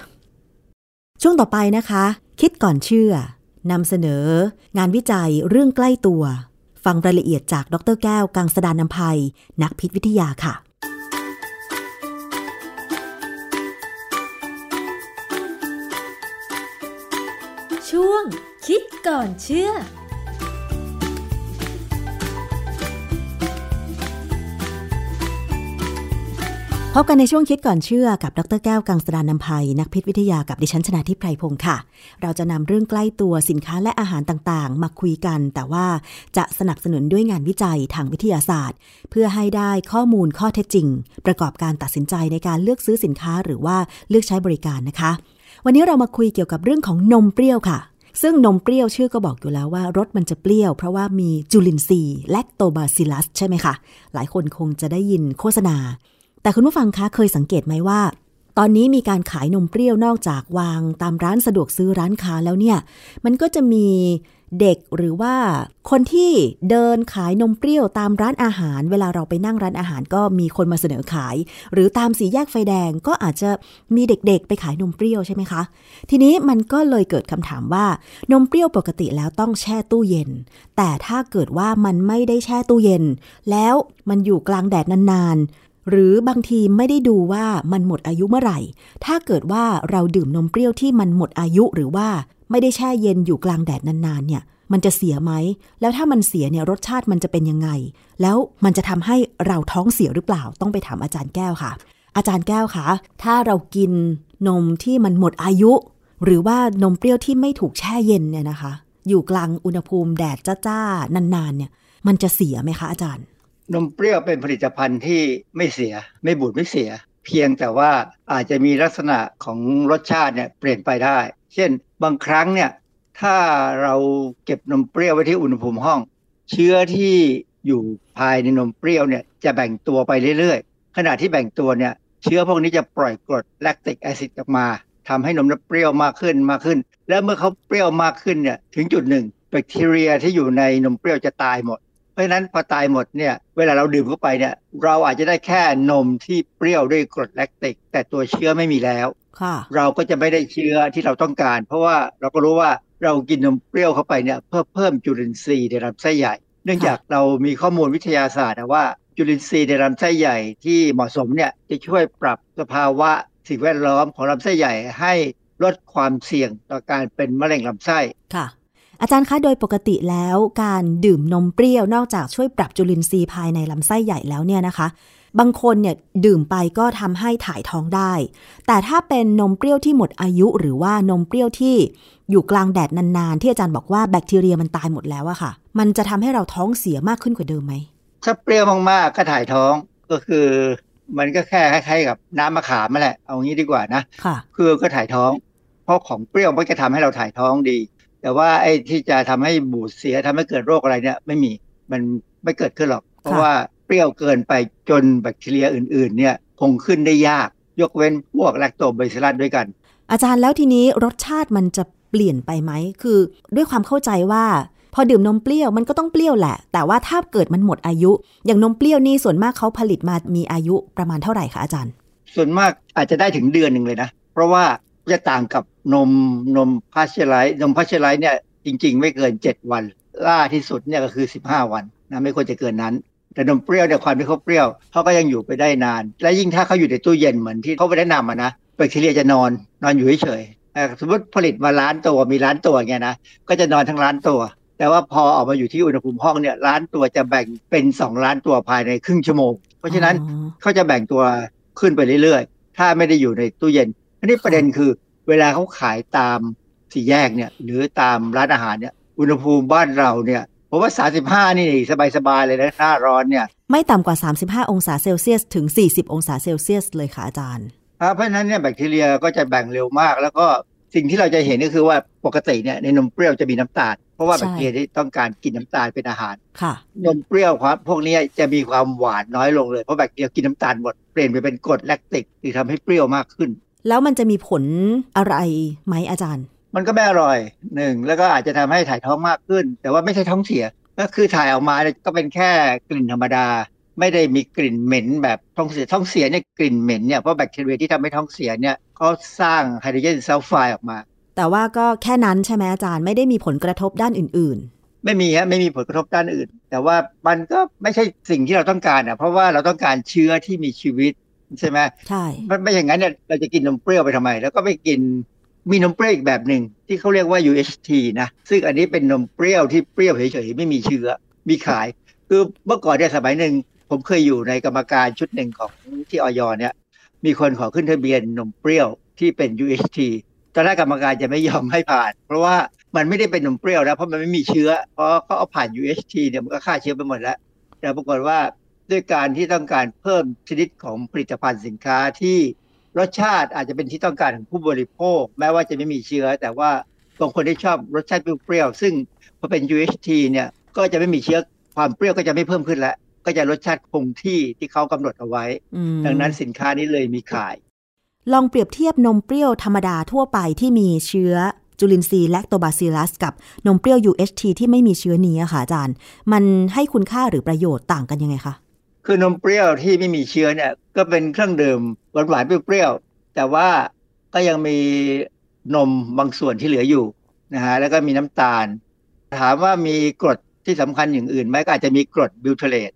ช่วงต่อไปนะคะ คิดก่อนเชื่อนำเสนอ งานวิจัยเรื่องใกล้ตัว ฟังรายละเอียดจากดรแก้ว กังสดานนภัย นักพิษวิทยาค่ะ ช่วงคิดก่อนเชื่อ พบกันในช่วงคิดก่อนเชื่อกับดรแก้วกังสดานนภัยนักพิษวิทยากับดิฉันชนาทิพไพรพงศ์ค่ะ เราจะนำเรื่องใกล้ตัวสินค้าและอาหารต่างๆ มาคุยกัน แต่ว่าจะสนับสนุนด้วยงานวิจัยทางวิทยาศาสตร์ เพื่อให้ได้ข้อมูลข้อเท็จจริง ประกอบการตัดสินใจในการเลือกซื้อสินค้าหรือว่าเลือกใช้บริการนะคะ วันนี้เรามาคุยเกี่ยวกับเรื่องของนมเปรี้ยวค่ะซึ่งนมเปรี้ยวชื่อก็บอกอยู่แล้วว่ารสมันจะเปรี้ยว เพราะว่ามีจุลินทรีย์แลคโตบาซิลัสใช่ไหมคะ หลายคนคงจะได้ยินโฆษณา แต่คุณผู้ฟังคะเคยสังเกตไหมว่า ตอนนี้มีการขายนมเปรี้ยวนอกจากวางตามร้านสะดวกซื้อร้านค้าแล้วเนี่ย มันก็จะมีเด็กหรือว่าคนที่เดินขายนมเปรี้ยวตามร้านอาหาร เวลาเราไปนั่งร้านอาหารก็มีคนมาเสนอขาย หรือตามสีแยกไฟแดงก็อาจจะมีเด็กๆ ไปขายนมเปรี้ยวใช่ไหมคะ ทีนี้มันก็เลยเกิดคำถามว่านมเปรี้ยวปกติแล้วต้องแช่ตู้เย็น แต่ถ้าเกิดว่ามันไม่ได้แช่ตู้เย็น แล้วมันอยู่กลางแดดนานๆ หรือบางทีไม่ได้ดูว่ามันหมดอายุเมื่อไหร่ ถ้าเกิดว่าเราดื่มนมเปรี้ยวที่มันหมดอายุหรือว่าไม่ได้แช่เย็นอยู่กลางแดดนานๆเนี่ย มันจะเสียไหม แล้วถ้ามันเสียเนี่ยรสชาติมันจะเป็นยังไง แล้วมันจะทำให้เราท้องเสียหรือเปล่า ต้องไปถามอาจารย์แก้วค่ะ อาจารย์แก้วคะถ้าเรากินนมที่มันหมดอายุ หรือว่านมเปรี้ยวที่ไม่ถูกแช่เย็นเนี่ยนะคะ อยู่กลางอุณหภูมิแดดจ้าๆนานๆเนี่ย มันจะเสียไหมคะอาจารย์ นมเปรี้ยวเป็นผลิตภัณฑ์ที่ไม่เสีย ไม่บูดไม่เสีย เพียงแต่ว่าอาจจะมีลักษณะของรสชาติเนี่ยเปลี่ยนไปได้ เช่น บางครั้งเนี่ยถ้าเราเก็บนมเปรี้ยวไว้ที่อุณหภูมิห้อง เชื้อที่อยู่ภายในนมเปรี้ยวเนี่ยจะแบ่งตัวไปเรื่อยๆ ขณะที่แบ่งตัวเนี่ยเชื้อพวกนี้จะปล่อยกรดแลคติกแอซิดออกมาทำให้นมเปรี้ยวมากขึ้นมากขึ้น แล้วเมื่อเขาเปรี้ยวมากขึ้นเนี่ยถึงจุดหนึ่งแบคทีเรียที่อยู่ในนมเปรี้ยวจะตายหมด เพราะฉะนั้นพอตายหมดเนี่ยเวลาเราดื่มเข้าไปเนี่ยเราอาจจะได้แค่นมที่เปรี้ยวด้วยกรดแลคติก แต่ตัวเชื้อไม่มีแล้วค่ะเราก็จะไม่ได้เชื้อที่เราต้องการ เพราะว่าเราก็รู้ว่าเรากินนมเปรี้ยวเข้าไปเนี่ยเพื่อเพิ่มจุลินทรีย์ในลำไส้ใหญ่ เนื่องจากเรามีข้อมูลวิทยาศาสตร์นะว่าจุลินทรีย์ในลำไส้ใหญ่ที่เหมาะสมเนี่ยจะช่วยปรับสภาวะสิ่งแวดล้อมของลำไส้ใหญ่ให้ลดความเสี่ยงต่อการเป็นมะเร็งลำไส้ค่ะ อาจารย์คะโดยปกติแล้วการดื่มนมเปรี้ยวนอกจากช่วยปรับจุลินทรีย์ภายในลำไส้ใหญ่แล้วเนี่ยนะคะ บางคนเนี่ยดื่มไปก็ทำให้ถ่ายท้องได้ แต่ถ้าเป็นนมเปรี้ยวที่หมดอายุ หรือว่านมเปรี้ยวที่อยู่กลางแดดนานๆ ที่อาจารย์บอกว่าแบคทีเรียมันตายหมดแล้วอะค่ะ มันจะทำให้เราท้องเสียมากขึ้นกว่าเดิมไหมถ้าเปรี้ยวมากๆก็ถ่ายท้องก็คือมันก็แค่คล้ายๆกับน้ำมะขามนั่นแหละ เอางี้ดีกว่านะค่ะคือก็ถ่ายท้อง เพราะของเปรี้ยวมันจะทำให้เราถ่ายท้องดี แต่ว่าไอ้ที่จะทำให้บูดเสียทำให้เกิดโรคอะไรเนี่ย ไม่มีมันไม่เกิดขึ้นหรอก เพราะว่าเปรี้ยวเกินไปจนแบคทีเรียอื่น ๆ เนี่ยคงขึ้นได้ยาก ยกเว้นพวกแลคโตบาซิลลัสด้วยกัน อาจารย์แล้วทีนี้รสชาติมันจะเปลี่ยนไปไหมคือด้วยความเข้าใจว่าพอดื่มนมเปรี้ยวมันก็ต้องเปรี้ยวแหละ แต่ว่าถ้าเกิดมันหมดอายุ อย่างนมเปรี้ยวนี่ส่วนมากเขาผลิตมามีอายุประมาณเท่าไหร่คะอาจารย์ ส่วนมากอาจจะได้ถึงเดือนหนึ่งเลยนะ เพราะว่า จะต่างกับนมนมพาสเจอร์ไรซ์นมพาสเจอร์ไรซ์เนี่ยจริง ๆ ไม่เกิน 7 วัน ล่าที่สุดเนี่ยก็คือ 15 วันนะไม่ควรจะเกินนั้น แต่นมเปรี้ยวเนี่ยความที่เขาเปรี้ยวเขาก็ยังอยู่ไปได้นาน และยิ่งถ้าเขาอยู่ในตู้เย็นเหมือนที่เขาไปแนะนำอะนะแบคทีเรียจะนอนนอนอยู่เฉยๆเอ่อสมมติผลิตมาล้านตัวมีล้านตัวเงี้ยนะก็จะนอนทั้งล้านตัว แต่ว่าพอออกมาอยู่ที่อุณหภูมิห้องเนี่ยล้านตัวจะแบ่งเป็น2ล้านตัวภายในครึ่งชั่วโมง เพราะฉะนั้นอ๋อเขาจะแบ่งตัวขึ้นไปเรื่อยๆ ถ้าไม่ได้อยู่ในตู้เย็น อันนี้ประเด็นคือเวลาเขาขายตามสี่แยกเนี่ย หรือตามร้านอาหารเนี่ย อุณหภูมิบ้านเราเนี่ยผมว่า 35 นี่สบายๆเลยนะหน้าร้อนเนี่ย ไม่ต่ำกว่า 35 องศาเซลเซียสถึง 40 องศาเซลเซียสเลยค่ะอาจารย์อ่าเพราะฉะนั้นเนี่ยแบคทีเรียก็จะแบ่งเร็วมาก แล้วก็สิ่งที่เราจะเห็นก็คือว่าปกติเนี่ยในนมเปรี้ยวจะมีน้ำตาล เพราะราะว่าใช่แบคทีเรียที่ต้องการกินน้ำตาลเป็นอาหารค่ะนมเปรี้ยวครับพวกนี้จะมีความหวานน้อยลงเลยเพราะแบคทีเรียกินน้ำตาลหมดเปลี่ยนไปเป็นกรดแลคติกที่ทำให้เปรี้ยวมากขึ้น แล้วมันจะมีผลอะไรไหมอาจารย์ มันก็ไม่อร่อยหนึ่งแล้วก็อาจจะทำให้ถ่ายท้องมากขึ้น แต่ว่าไม่ใช่ท้องเสีย ก็คือถ่ายออกมาเนี่ยก็เป็นแค่กลิ่นธรรมดา ไม่ได้มีกลิ่นเหม็นแบบท้องเสียท้องเสียเนี่ยกลิ่นเหม็นเนี่ยเพราะแบคทีเรียที่ทำให้ท้องเสียเนี่ยเขาสร้างไฮโดรเจนซัลไฟด์ออกมา แต่ว่าก็แค่นั้นใช่ไหมอาจารย์ไม่ได้มีผลกระทบด้านอื่นไม่มีฮะไม่มีผลกระทบด้านอื่น แต่ว่ามันก็ไม่ใช่สิ่งที่เราต้องการอะเพราะว่าเราต้องการเชื้อที่มีชีวิต ใช่ไหมๆใช่มันไม่อย่างนั้นเนี่ยเราจะกินนมเปรี้ยวไปทำไม แล้วก็ไปกินมีนมเปรี้ยวอีกแบบหนึ่งที่เขาเรียกว่า UHT นะซึ่งอันนี้เป็นนมเปรี้ยวที่เปรี้ยวเฉยๆไม่มีเชื้อมีขาย คือเมื่อก่อนเนี่ยสมัยหนึ่งผมเคยอยู่ในกรรมการชุดหนึ่งของที่ออยเนี่ย มีคนขอขึ้นทะเบียนนมเปรี้ยวที่เป็น UHT ตอนแรกกรรมการจะไม่ยอมให้ผ่าน เพราะว่ามันไม่ได้เป็นนมเปรี้ยวนะเพราะมันไม่มีเชื้อเพราะเขาเอาผ่าน UHT เนี่ยมันก็ฆ่าเชื้อไปหมดแล้ว แต่ปรากฏว่า ด้วยการที่ต้องการเพิ่มชนิดของผลิตภัณฑ์สินค้าที่รสชาติอาจจะเป็นที่ต้องการของผู้บริโภค แม้ว่าจะไม่มีเชื้อ แต่ว่าบางคนที่ชอบรสชาติเปรี้ยวๆซึ่งพอเป็น UHT เนี่ยก็จะไม่มีเชื้อความเปรี้ยวก็จะไม่เพิ่มขึ้นแล้วก็จะรสชาติคงที่ที่เขากำหนดเอาไว้อืมดังนั้นสินค้านี้เลยมีขาย ลองเปรียบเทียบนมเปรี้ยวธรรมดาทั่วไปที่มีเชื้อจุลินทรีย์แลคโตบาซิลลัสกับนมเปรี้ยว UHT ที่ไม่มีเชื้อนี้อะค่ะอาจารย์ มันให้คุณค่าหรือประโยชน์ต่างกันยังไงคะ คือนมเปรี้ยวที่ไม่มีเชื้อเนี่ย ก็เป็นเครื่องดื่มหวานๆเปรี้ยวๆแต่ว่าก็ยังมีนมบางส่วนที่เหลืออยู่นะฮะแล้วก็มีน้ำตาล ถามว่ามีกรดที่สำคัญอย่างอื่นไหมก็อาจจะมีกรด butyrate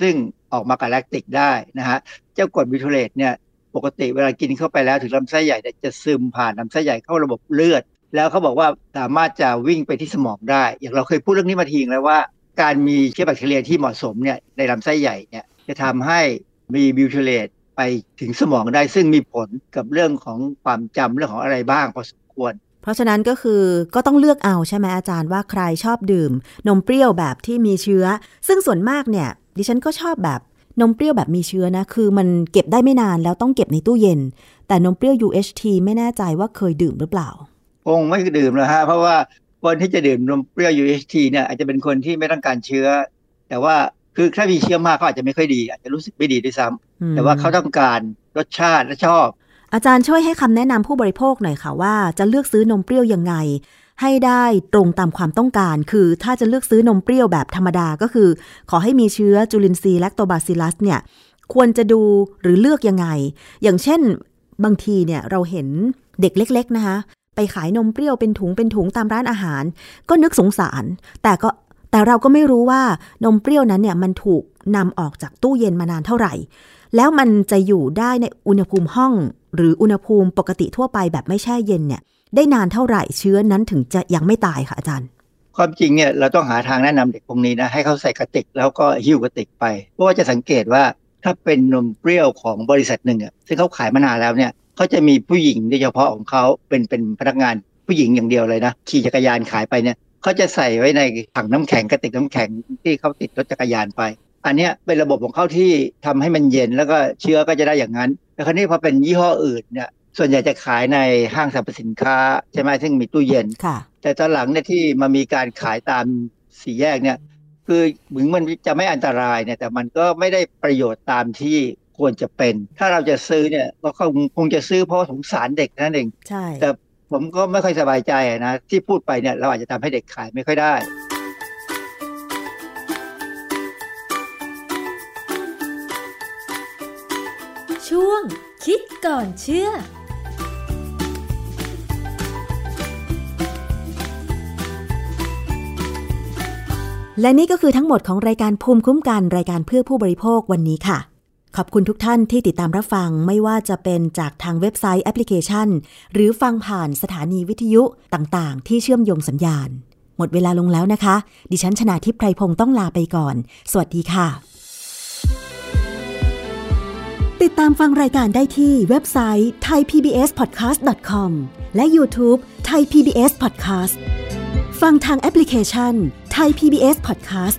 ซึ่งออกมากับแลคติกได้นะฮะเจ้ากรด butyrate เนี่ยปกติเวลากินเข้าไปแล้วถึงลำไส้ใหญ่จะซึมผ่านลำไส้ใหญ่เข้าระบบเลือด แล้วเขาบอกว่าสามารถจะวิ่งไปที่สมองได้ อย่างเราเคยพูดเรื่องนี้มาทีงแล้วว่า การมีเชื้อแบคทีเรียที่เหมาะสมเนี่ยในลำไส้ใหญ่เนี่ย จะทำให้มีบิวเทเลตไปถึงสมองได้ซึ่งมีผลกับเรื่องของความจำเรื่องของอะไรบ้างพอสมควร เพราะฉะนั้นก็คือก็ต้องเลือกเอาใช่ไหมอาจารย์ว่าใครชอบดื่ม นมเปรี้ยวแบบที่มีเชื้อ ซึ่งส่วนมากเนี่ย ดิฉันก็ชอบแบบนมเปรี้ยวแบบมีเชื้อนะ คือมันเก็บได้ไม่นานแล้วต้องเก็บในตู้เย็น แต่นมเปรี้ยว UHT ไม่แน่ใจว่าเคยดื่มหรือเปล่า คงไม่ดื่มแล้วฮะ เพราะว่าคนที่จะดื่มนมเปรี้ยว UHT เนี่ยอาจจะเป็นคนที่ไม่ต้องการเชื้อ แต่ว่า คือถ้ามีเชื้อมากเขาอาจจะไม่ค่อยดี อาจจะรู้สึกไม่ดีด้วยซ้ำอืมแต่ว่าเขาต้องการรสชาติและชอบ อาจารย์ช่วยให้คำแนะนำผู้บริโภคหน่อยค่ะว่าจะเลือกซื้อนมเปรี้ยวยังไง ให้ได้ตรงตามความต้องการ คือถ้าจะเลือกซื้อนมเปรี้ยวแบบธรรมดาก็คือ ขอให้มีเชื้อจุลินทรีย์แลคโตบาซิลลัสเนี่ยควรจะดูหรือเลือกยังไง อย่างเช่นบางทีเนี่ยเราเห็นเด็กเล็ก ๆ นะคะไปขายนมเปรี้ยวเป็นถุงเป็นถุงตามร้านอาหาร ก็นึกสงสาร แต่ก็ แต่เราก็ไม่รู้ว่านมเปรี้ยวนั้นเนี่ยมันถูกนำออกจากตู้เย็นมานานเท่าไหร่ แล้วมันจะอยู่ได้ในอุณหภูมิห้อง หรืออุณหภูมิปกติทั่วไปแบบไม่แช่เย็นเนี่ย ได้นานเท่าไหร่เชื้อนั้นถึงจะยังไม่ตายค่ะอาจารย์ ความจริงเนี่ยเราต้องหาทางแนะนำเด็กพวกนี้นะให้เขาใส่กระติกแล้วก็หิ้วกระติกไป เพราะว่าจะสังเกตว่าถ้าเป็นนมเปรี้ยวของบริษัทหนึ่งอะซึ่งเขาขายมานานแล้วเนี่ยเขาจะมีผู้หญิงโดยเฉพาะของเขาเป็นเป็นพนักงานผู้หญิงอย่างเดียวเลยนะขี่จักรยานขายไปเนี่ย เขาจะใส่ไว้ในถังน้ำแข็งกระติกน้ำแข็งที่เขาติดรถจักรยานไป อันเนี้ยเป็นระบบของเขาที่ทำให้มันเย็นแล้วก็เชื้อก็จะได้อย่างนั้นแต่คราวนี้พอเป็นยี่ห้ออื่นเนี่ยส่วนใหญ่จะขายในห้างสรรพสินค้าใช่ไหมซึ่งมีตู้เย็นค่ะแต่ตอนหลังเนี่ยที่มามีการขายตามสี่แยกเนี่ย คือถึงมันจะไม่อันตรายเนี่ยแต่มันก็ไม่ได้ประโยชน์ตามที่ควรจะเป็น ถ้าเราจะซื้อเนี่ยก็คงคงจะซื้อเพราะสงสารเด็กนั่นเองใช่แต่ ผมก็ไม่ค่อยสบายใจนะ ที่พูดไปเนี่ยเราอาจจะทำให้เด็กขายไม่ค่อยได้ช่วงคิดก่อนเชื่อ และนี่ก็คือทั้งหมดของรายการภูมิคุ้มกันรายการเพื่อผู้บริโภควันนี้ค่ะ ขอบคุณทุกท่านที่ติดตามรับฟังไม่ว่าจะเป็นจากทางเว็บไซต์แอปพลิเคชัน หรือฟังผ่านสถานีวิทยุต่างๆ ที่เชื่อมโยงสัญญาณ หมดเวลาลงแล้วนะคะ ดิฉันชนาทิพไพรพงศ์ต้องลาไปก่อน สวัสดีค่ะ ติดตามฟังรายการได้ที่เว็บไซต์ thaipbspodcast.com และ YouTube Thai PBS Podcast ฟังทางแอปพลิเคชัน Thai PBS Podcast